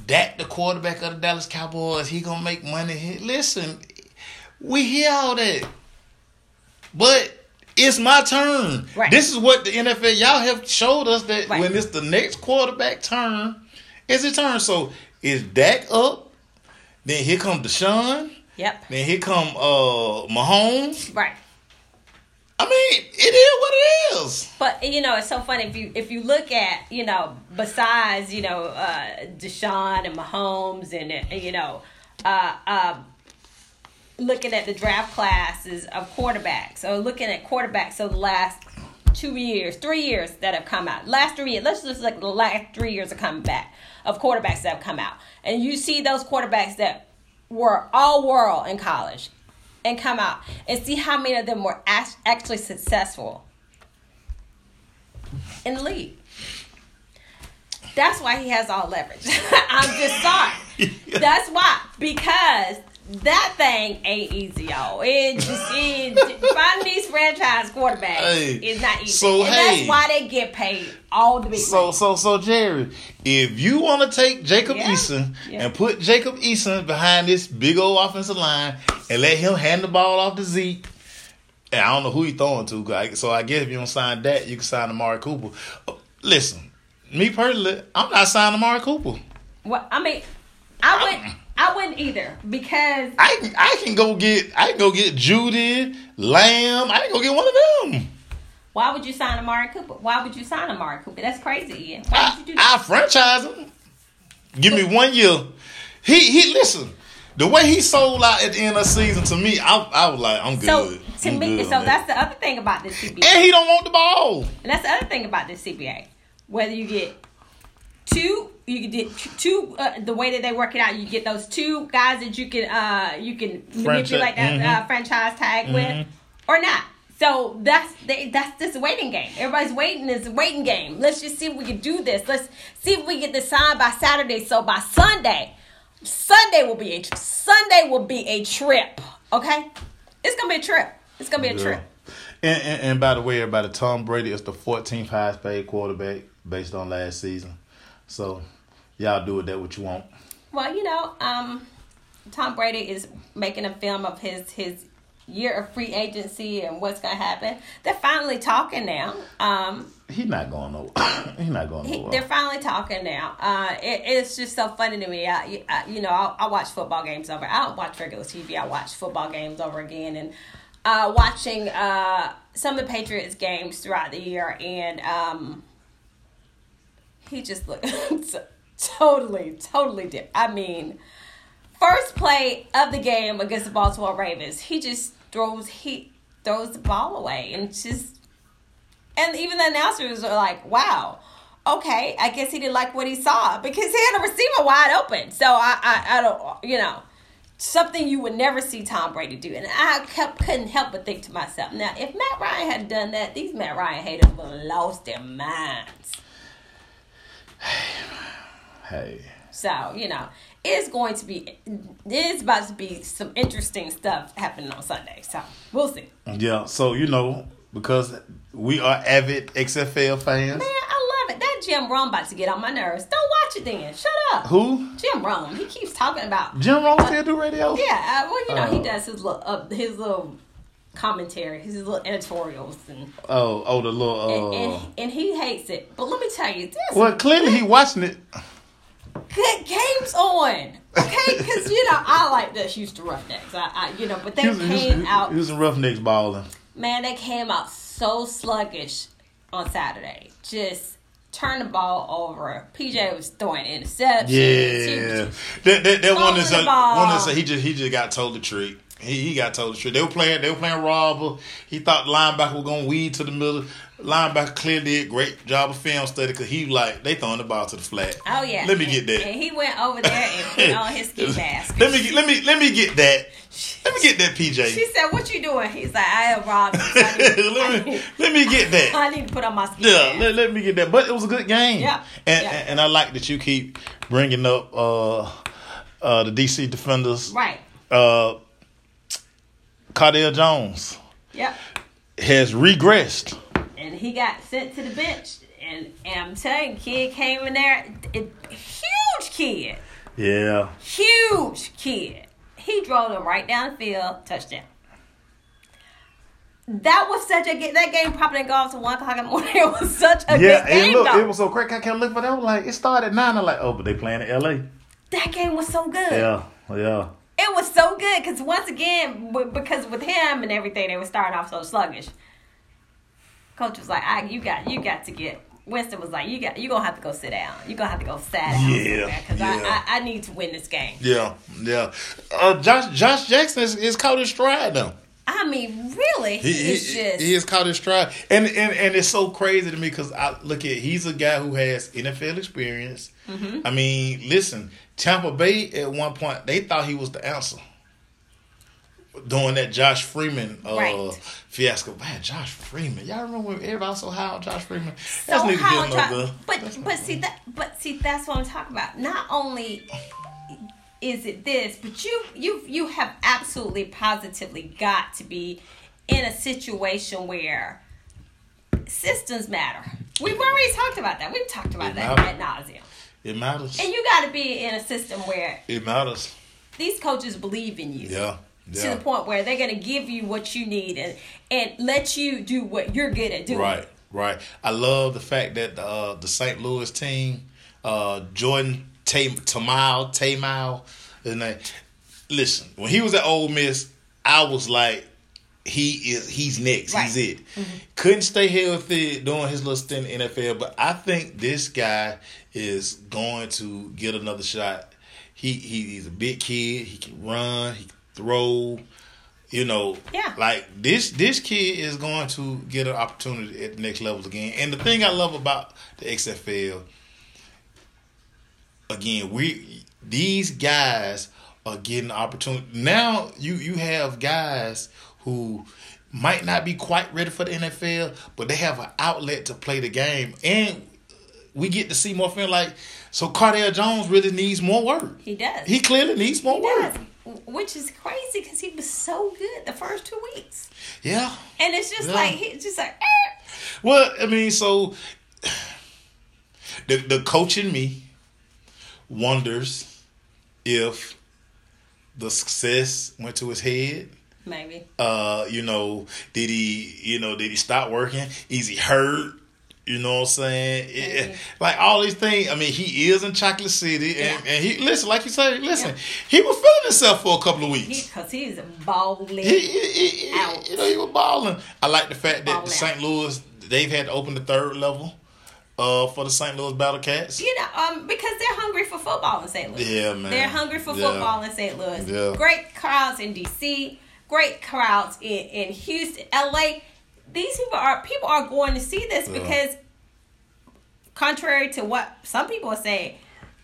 [SPEAKER 1] that the quarterback of the Dallas Cowboys, he gonna make money. He, listen, we hear all that, but it's my turn.
[SPEAKER 2] Right.
[SPEAKER 1] This is what the NFL y'all have showed us that
[SPEAKER 2] Right.
[SPEAKER 1] when it's the next quarterback turn, it's his turn. So is Dak up? Then here come Deshaun.
[SPEAKER 2] Yep.
[SPEAKER 1] Then here come uh Mahomes.
[SPEAKER 2] Right.
[SPEAKER 1] I mean, it is what it is.
[SPEAKER 2] But you know, it's so funny if you if you look at you know besides you know uh, Deshaun and Mahomes and you know uh, uh, looking at the draft classes of quarterbacks or looking at quarterbacks of the last two years, three years that have come out. Last three years, let's just like the last three years are coming back of quarterbacks that have come out, and you see those quarterbacks that were all world in college and come out and see how many of them were actually successful in the league. That's why he has all leverage. I'm just sorry. That's why because that thing ain't easy, y'all. It just it, finding these franchise quarterbacks
[SPEAKER 1] Hey,
[SPEAKER 2] is not easy,
[SPEAKER 1] so,
[SPEAKER 2] and
[SPEAKER 1] hey.
[SPEAKER 2] that's why they get paid all the big.
[SPEAKER 1] So
[SPEAKER 2] money.
[SPEAKER 1] so so Jerry, if you want to take Jacob
[SPEAKER 2] Yeah.
[SPEAKER 1] Eason
[SPEAKER 2] Yeah.
[SPEAKER 1] and put Jacob Eason behind this big old offensive line and let him hand the ball off to Zeke, and I don't know who he throwing to, So I guess if you don't sign that, you can sign Amari Cooper. Listen, me personally, I'm not signing Amari Cooper.
[SPEAKER 2] Well, I mean, I wouldn't. I wouldn't either because
[SPEAKER 1] I can, I can go get I can go get Jeudy Lamb. I can go get one of them.
[SPEAKER 2] why would you sign Amari Cooper? Why would you sign Amari Cooper? That's crazy, Ian. Why
[SPEAKER 1] I,
[SPEAKER 2] would you do that?
[SPEAKER 1] I franchise him. Give me one year. He he listen. The way he sold out at the end of the season to me, I, I was like, I'm good.
[SPEAKER 2] So to
[SPEAKER 1] I'm
[SPEAKER 2] me,
[SPEAKER 1] good
[SPEAKER 2] so
[SPEAKER 1] on
[SPEAKER 2] that's the other thing about this CBA.
[SPEAKER 1] and he don't want the ball.
[SPEAKER 2] And that's the other thing about this CBA. Whether you get two, you can get two. Uh, the way that they work it out, you get those two guys that you can uh you can manipulate that
[SPEAKER 1] mhm.
[SPEAKER 2] uh, franchise tag with, or not. So that's they, that's this waiting game. Everybody's waiting. It's a waiting game. Let's just see if we can do this. Let's see if we get this signed by Saturday. So by Sunday, Sunday will be a Sunday will be a trip. Okay, it's gonna be a trip. It's gonna be a trip.
[SPEAKER 1] And, and, and by the way, everybody, Tom Brady is the 14th highest paid quarterback based on last season. So y'all do with that what you want.
[SPEAKER 2] Well, you know, um, Tom Brady is making a film of his his year of free agency and what's gonna happen. They're finally talking now. Um,
[SPEAKER 1] He's not going nowhere. He's not going
[SPEAKER 2] he,
[SPEAKER 1] nowhere.
[SPEAKER 2] they're finally talking now. Uh, it, it's just so funny to me. I, I you know, I, I watch football games over. I don't watch regular TV. I watch football games over again and uh, watching uh, some of the Patriots games throughout the year, and um, he just looked totally, totally different. I mean, first play of the game against the Baltimore Ravens, he just throws he throws the ball away and just And even the announcers are like, wow, okay, I guess he didn't like what he saw because he had a receiver wide open. So I, I, I don't, you know, something you would never see Tom Brady do. And I kept, couldn't help but think to myself, now, if Matt Ryan had done that, these Matt Ryan haters would have lost their minds.
[SPEAKER 4] Hey.
[SPEAKER 2] So, you know, it's going to be, it's about to be some interesting stuff happening on Sunday. So, we'll see.
[SPEAKER 4] Yeah, so you know, because we are avid XFL fans.
[SPEAKER 2] Man, I love it. That Jim Rome about to get on my nerves. Don't watch it then. Shut up.
[SPEAKER 4] Who?
[SPEAKER 2] Jim Rome. He keeps talking about.
[SPEAKER 4] Jim Rome still do radio?
[SPEAKER 2] Yeah, uh, well, you know, he
[SPEAKER 4] Oh.
[SPEAKER 2] does his little, uh, his little commentary, his little editorials, and
[SPEAKER 4] Oh, oh, the little.
[SPEAKER 2] and,
[SPEAKER 4] Uh,
[SPEAKER 2] and, and he hates it. But let me tell you, this.
[SPEAKER 4] well, clearly he watching it.
[SPEAKER 2] good games on. Okay, because you know I like the Houston Roughnecks. I, I you know, but they
[SPEAKER 4] He was, he was,
[SPEAKER 2] came out.
[SPEAKER 4] he was in Roughnecks balling.
[SPEAKER 2] Man, they came out so sluggish on Saturday. Just turn the ball over. PJ was throwing interceptions.
[SPEAKER 1] Yeah, that that, that one is a,
[SPEAKER 2] Throwing the ball.
[SPEAKER 1] one is a, he just he just got told the trick. He, he got told the truth. They were playing they were playing robber. He thought linebacker was gonna weed to the middle. Linebacker clearly did great job of film study because he like they throwing the ball to the flat.
[SPEAKER 2] Oh yeah.
[SPEAKER 1] Let me
[SPEAKER 2] And-
[SPEAKER 1] get that.
[SPEAKER 2] And he went over there and put on his ski mask.
[SPEAKER 1] Let me get let me let me get that. Let me get that PJ.
[SPEAKER 2] She said, "What you doing?" He's like, "I am robbed.
[SPEAKER 1] Let me let me get that.
[SPEAKER 2] I need to put on my ski
[SPEAKER 4] Yeah,
[SPEAKER 2] mask."
[SPEAKER 4] let, let me get that. But it was a good game.
[SPEAKER 2] Yeah,
[SPEAKER 4] And,
[SPEAKER 2] yeah.
[SPEAKER 4] and and I like that you keep bringing up uh, uh, the DC defenders.
[SPEAKER 2] Right.
[SPEAKER 4] Uh, Cardale Jones
[SPEAKER 2] Yep.
[SPEAKER 4] has regressed.
[SPEAKER 2] And he got sent to the bench, and, and I'm telling you, kid came in there, it, huge kid,
[SPEAKER 4] Yeah.
[SPEAKER 2] huge kid. He drove them right down the field, touchdown. That was such a that game probably didn't go off to one o'clock in the morning. It was such a
[SPEAKER 4] Yeah,
[SPEAKER 2] good game
[SPEAKER 4] and look,
[SPEAKER 2] though.
[SPEAKER 4] it was so quick. I kept looking for was like, it started at nine. I'm like, oh, but they playing in L.A.
[SPEAKER 2] that game was so good.
[SPEAKER 4] Yeah, yeah.
[SPEAKER 2] It was so good because once again, w- because with him and everything, they were starting off so sluggish. Coach was like, "I, you got, you got to get." Winston was like, "You got, you gonna have to go sit down. You gonna have to go sit down
[SPEAKER 1] Yeah,
[SPEAKER 2] because
[SPEAKER 1] yeah.
[SPEAKER 2] I, I, I need to win this game."
[SPEAKER 1] Yeah, yeah. Uh, Josh Josh Johnson is, is caught his stride though.
[SPEAKER 2] I mean, really, he,
[SPEAKER 1] He,
[SPEAKER 2] is just
[SPEAKER 1] he is caught his stride, and and and it's so crazy to me because I look at he's a guy who has NFL experience.
[SPEAKER 2] Mm-hmm.
[SPEAKER 1] I mean, listen, Tampa Bay at one point they thought he was the answer during that Josh Freeman uh,
[SPEAKER 2] Right.
[SPEAKER 1] fiasco. Man, Josh Freeman, y'all remember when everybody was so high on Josh Freeman?
[SPEAKER 2] so
[SPEAKER 1] That's neither
[SPEAKER 2] how
[SPEAKER 1] here nor
[SPEAKER 2] I-
[SPEAKER 1] there.
[SPEAKER 2] But but see that but see that's what I'm talking about. Not only is it this, but you you you have absolutely positively got to be in a situation where systems matter. We've already talked about that. We've talked about
[SPEAKER 1] It
[SPEAKER 2] that
[SPEAKER 1] matters.
[SPEAKER 2] ad nauseum.
[SPEAKER 1] It matters.
[SPEAKER 2] And you got to be in a system where
[SPEAKER 1] It matters.
[SPEAKER 2] these coaches believe in you.
[SPEAKER 1] Yeah.
[SPEAKER 2] To the point where they're gonna give you what you need and and let you do what you're good at doing.
[SPEAKER 1] Right, right. I love the fact that uh, the St. Louis team, uh, Jordan Tay- Ta'amu, Ta'amu, his name. Listen, when he was at Ole Miss, I was like, he is, he's next.
[SPEAKER 2] Right.
[SPEAKER 1] He's it. Mm-hmm. Couldn't stay healthy doing his little stint in the NFL, but I think this guy is going to get another shot. He, he he's a big kid. He can run. He can throw. You know,
[SPEAKER 2] Yeah.
[SPEAKER 1] like this this kid is going to get an opportunity at the next level again. And the thing I love about the XFL, again, we these guys are getting the opportunity. Now you you have guys who might not be quite ready for the NFL, but they have an outlet to play the game, and we get to see more film. Like so, Cardale Jones really needs more work.
[SPEAKER 2] He does.
[SPEAKER 1] He clearly needs more work.
[SPEAKER 2] Which is crazy because he was so good the first two weeks.
[SPEAKER 1] Yeah.
[SPEAKER 2] And it's just
[SPEAKER 1] Yeah.
[SPEAKER 2] like he's just like eh.
[SPEAKER 1] Well, I mean, so the the coach in me wonders if the success went to his head.
[SPEAKER 2] maybe.
[SPEAKER 1] Uh, you know, did he, you know, did he stop working? Is he hurt? You know what I'm saying? It- like all these things. I mean, he is in Chocolate City, and,
[SPEAKER 2] Yeah.
[SPEAKER 1] and he listen, like you say, listen,
[SPEAKER 2] Yeah.
[SPEAKER 1] he was feeling himself for a couple of weeks.
[SPEAKER 2] because he's balling.
[SPEAKER 1] He, he, he, he-
[SPEAKER 2] Out.
[SPEAKER 1] you know, he was balling. I like the fact that
[SPEAKER 2] Balling
[SPEAKER 1] St. Louis they've had to open the third level uh, for the St. Louis BattleHawks.
[SPEAKER 2] You know, um, because they're hungry for football in St. Louis.
[SPEAKER 1] Yeah, man.
[SPEAKER 2] They're hungry for
[SPEAKER 1] Yeah.
[SPEAKER 2] football in St. Louis.
[SPEAKER 1] Yeah.
[SPEAKER 2] Great crowds in DC. Great crowds in, in Houston, LA. these people are people are going to see this
[SPEAKER 1] Yeah.
[SPEAKER 2] because, contrary to what some people are saying,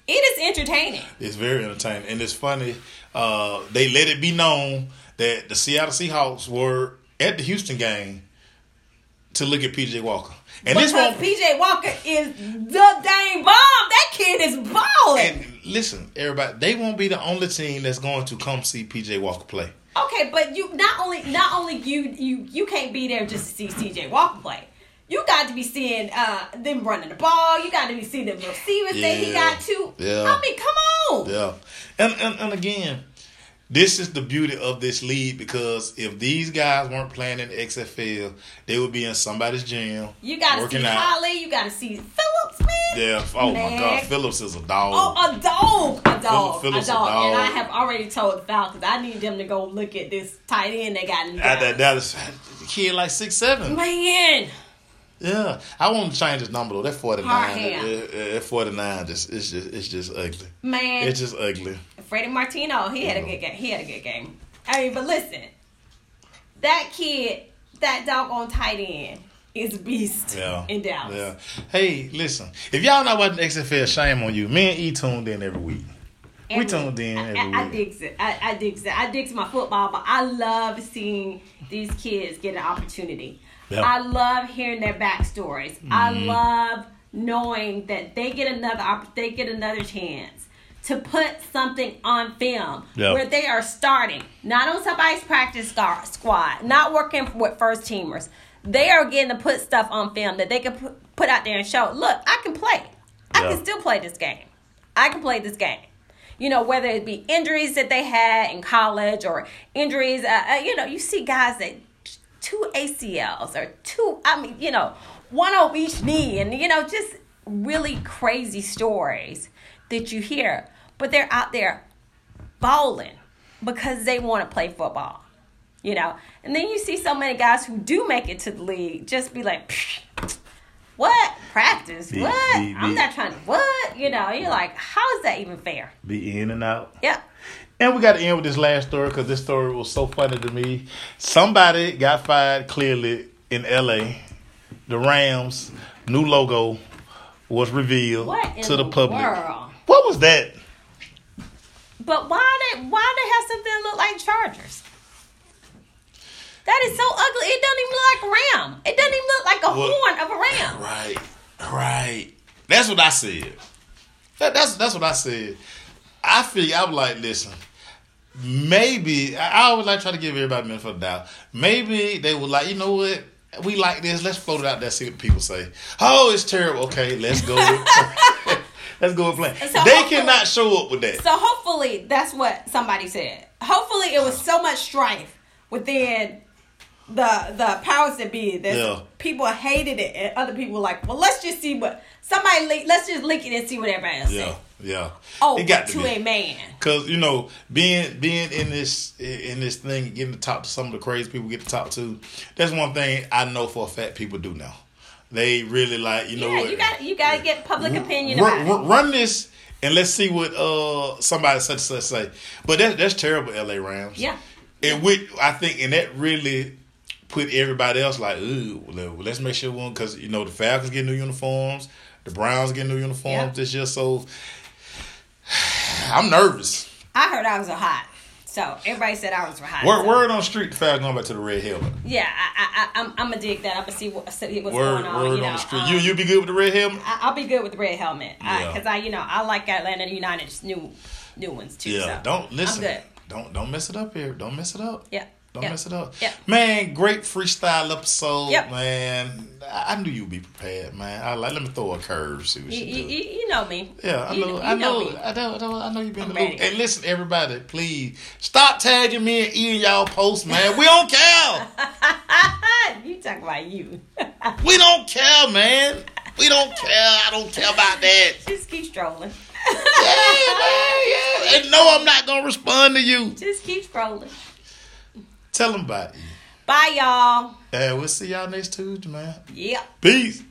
[SPEAKER 2] it is entertaining.
[SPEAKER 1] It's very entertaining, and it's funny. Uh, they let it be known that the Seattle Seahawks were at the Houston game to look at PJ Walker, and
[SPEAKER 2] because
[SPEAKER 1] this won't.
[SPEAKER 2] PJ Walker is the dang bomb. That kid is balling.
[SPEAKER 1] And listen, everybody, they won't be the only team that's going to come see PJ Walker play.
[SPEAKER 2] Okay, but you not only not only you you you can't be there just to see PJ Walker play. You got to be seeing uh them running the ball. You got to be seeing them receivers that he got to.
[SPEAKER 1] Yeah.
[SPEAKER 2] I mean, come on.
[SPEAKER 1] Yeah, and, and and again, this is the beauty of this league because if these guys weren't playing in the XFL, they would be in somebody's gym.
[SPEAKER 2] You got to
[SPEAKER 1] working
[SPEAKER 2] see
[SPEAKER 1] out.
[SPEAKER 2] Holley. You got to see Phillips, man.
[SPEAKER 1] Yeah. Oh my God, Phillips is a dog.
[SPEAKER 2] Oh, a dog, a dog,
[SPEAKER 1] Phillips
[SPEAKER 2] a
[SPEAKER 1] a
[SPEAKER 2] dog.
[SPEAKER 1] dog.
[SPEAKER 2] And I have already told the Falcons I need them to go look at this tight end they got in
[SPEAKER 1] that Dallas kid like six seven.
[SPEAKER 2] Man,
[SPEAKER 1] Yeah, I want to change his number though. That forty nine. That forty nine. Just it's just it's just ugly.
[SPEAKER 2] man.
[SPEAKER 1] It's just ugly.
[SPEAKER 2] Freddie Martino, he had a good game. He had a good game. I mean, but listen, that kid, that doggone tight end, is a beast
[SPEAKER 1] Yeah.
[SPEAKER 2] in Dallas.
[SPEAKER 1] Yeah. Hey, listen. If y'all not watching XFL, shame on you. Me and E tuned in every week. we
[SPEAKER 2] Every-
[SPEAKER 1] tuned in every
[SPEAKER 2] I, I, I
[SPEAKER 1] week.
[SPEAKER 2] digs it. I, I digs it. I digs my football, but I love seeing these kids get an opportunity.
[SPEAKER 1] Yeah.
[SPEAKER 2] I love hearing their backstories. I
[SPEAKER 1] Mm-hmm.
[SPEAKER 2] love knowing that they get another they get another chance to put something on film where they are starting, not on somebody's practice squad, not working with first teamers. They are getting to put stuff on film that they can put, put out there and show. Look, I can play. I can still play this game. I can play this game. You know, whether it be injuries that they had in college or injuries, uh, uh, you know, you see guys that two ACLs or two, I mean, you know, one over each knee, and you know, just really crazy stories that you hear. But they're out there bowling because they want to play football, you know. And then you see so many guys who do make it to the league just be like, what practice?
[SPEAKER 1] Be-
[SPEAKER 2] what?
[SPEAKER 1] be-
[SPEAKER 2] I'm not trying to. What? You know, you're like, how is that even fair?
[SPEAKER 1] Be in and out.
[SPEAKER 2] Yep.
[SPEAKER 1] And we got to end with this last story because this story was so funny to me. Somebody got fired clearly in LA. The Rams' new logo was revealed
[SPEAKER 2] What in
[SPEAKER 1] to the,
[SPEAKER 2] the
[SPEAKER 1] public.
[SPEAKER 2] world?
[SPEAKER 1] What was that?
[SPEAKER 2] But why they why they have something that look like Chargers? That is so ugly. It doesn't even look like a ram. It doesn't even look like a horn of a ram.
[SPEAKER 1] Right, right. That's what I said. That, that's that's what I said. I feel I was like, listen, maybe I, always like try to give everybody benefit of the doubt. Maybe they were like, you know what? We like this. Let's float it out there. See what people say. Oh, it's terrible. Okay, let's go. Let's go with plan.
[SPEAKER 2] So
[SPEAKER 1] they cannot show up with that.
[SPEAKER 2] So hopefully that's what somebody said. Hopefully it was so much strife within the the powers that be that
[SPEAKER 1] Yeah.
[SPEAKER 2] people hated it and other people were like, well, let's just see what somebody leak. Let's just leak it and see what everybody else
[SPEAKER 1] Yeah,
[SPEAKER 2] says.
[SPEAKER 1] yeah.
[SPEAKER 2] Oh,
[SPEAKER 1] it got to,
[SPEAKER 2] to a man.
[SPEAKER 1] Cause you know, being being in this in this thing, getting to talk to some of the crazy people we get to talk to, that's one thing I know for a fact people do now. They really like you know
[SPEAKER 2] Yeah,
[SPEAKER 1] what
[SPEAKER 2] you got you got to get public opinion
[SPEAKER 1] run,
[SPEAKER 2] about
[SPEAKER 1] run, run this and let's see what uh somebody such such say. But that's that's terrible, LA Rams.
[SPEAKER 2] Yeah.
[SPEAKER 1] And with I think and that really put everybody else like, ooh, let's make sure one because you know the Falcons get new uniforms, the Browns get new uniforms
[SPEAKER 2] Yeah.
[SPEAKER 1] this year, so I'm nervous.
[SPEAKER 2] I heard I was a hot, so everybody said I was hot.
[SPEAKER 1] Word,
[SPEAKER 2] so-
[SPEAKER 1] word on street, the Falcons going back to the red helmet.
[SPEAKER 2] Yeah, I, I, I, I'm, I'm gonna dig that. I'm gonna see, what, what's
[SPEAKER 1] Word,
[SPEAKER 2] going on.
[SPEAKER 1] word
[SPEAKER 2] you know,
[SPEAKER 1] on the street.
[SPEAKER 2] um,
[SPEAKER 1] you you be good with the red helmet?
[SPEAKER 2] I, I'll be good with the red helmet
[SPEAKER 1] Yeah.
[SPEAKER 2] because I, you know, I like Atlanta United's new, new ones too.
[SPEAKER 1] Yeah.
[SPEAKER 2] so
[SPEAKER 1] don't listen. Don't don't mess it up here. Don't mess it up.
[SPEAKER 2] Yeah.
[SPEAKER 1] Don't
[SPEAKER 2] yeah.
[SPEAKER 1] mess it up.
[SPEAKER 2] Yeah.
[SPEAKER 1] Man, great freestyle episode,
[SPEAKER 2] Yep.
[SPEAKER 1] man. I knew you'd be prepared, man. I let me throw a curve, see what
[SPEAKER 2] You,
[SPEAKER 1] do.
[SPEAKER 2] you, know me.
[SPEAKER 1] yeah, I know,
[SPEAKER 2] you
[SPEAKER 1] I know,
[SPEAKER 2] me.
[SPEAKER 1] I know, I know, I know you've been
[SPEAKER 2] I'm
[SPEAKER 1] in the loop. And listen, everybody, please stop tagging me and eating y'all posts, man. We don't care.
[SPEAKER 2] you talk about you.
[SPEAKER 1] we don't care, man. We don't care. I don't care about that.
[SPEAKER 2] Just keep strolling.
[SPEAKER 1] Yeah, man, yeah. And no, I'm not gonna respond to you.
[SPEAKER 2] Just keep scrolling.
[SPEAKER 1] Tell them about it.
[SPEAKER 2] Bye, y'all.
[SPEAKER 1] And we'll see y'all next Tuesday, man.
[SPEAKER 2] Yep.
[SPEAKER 1] Peace.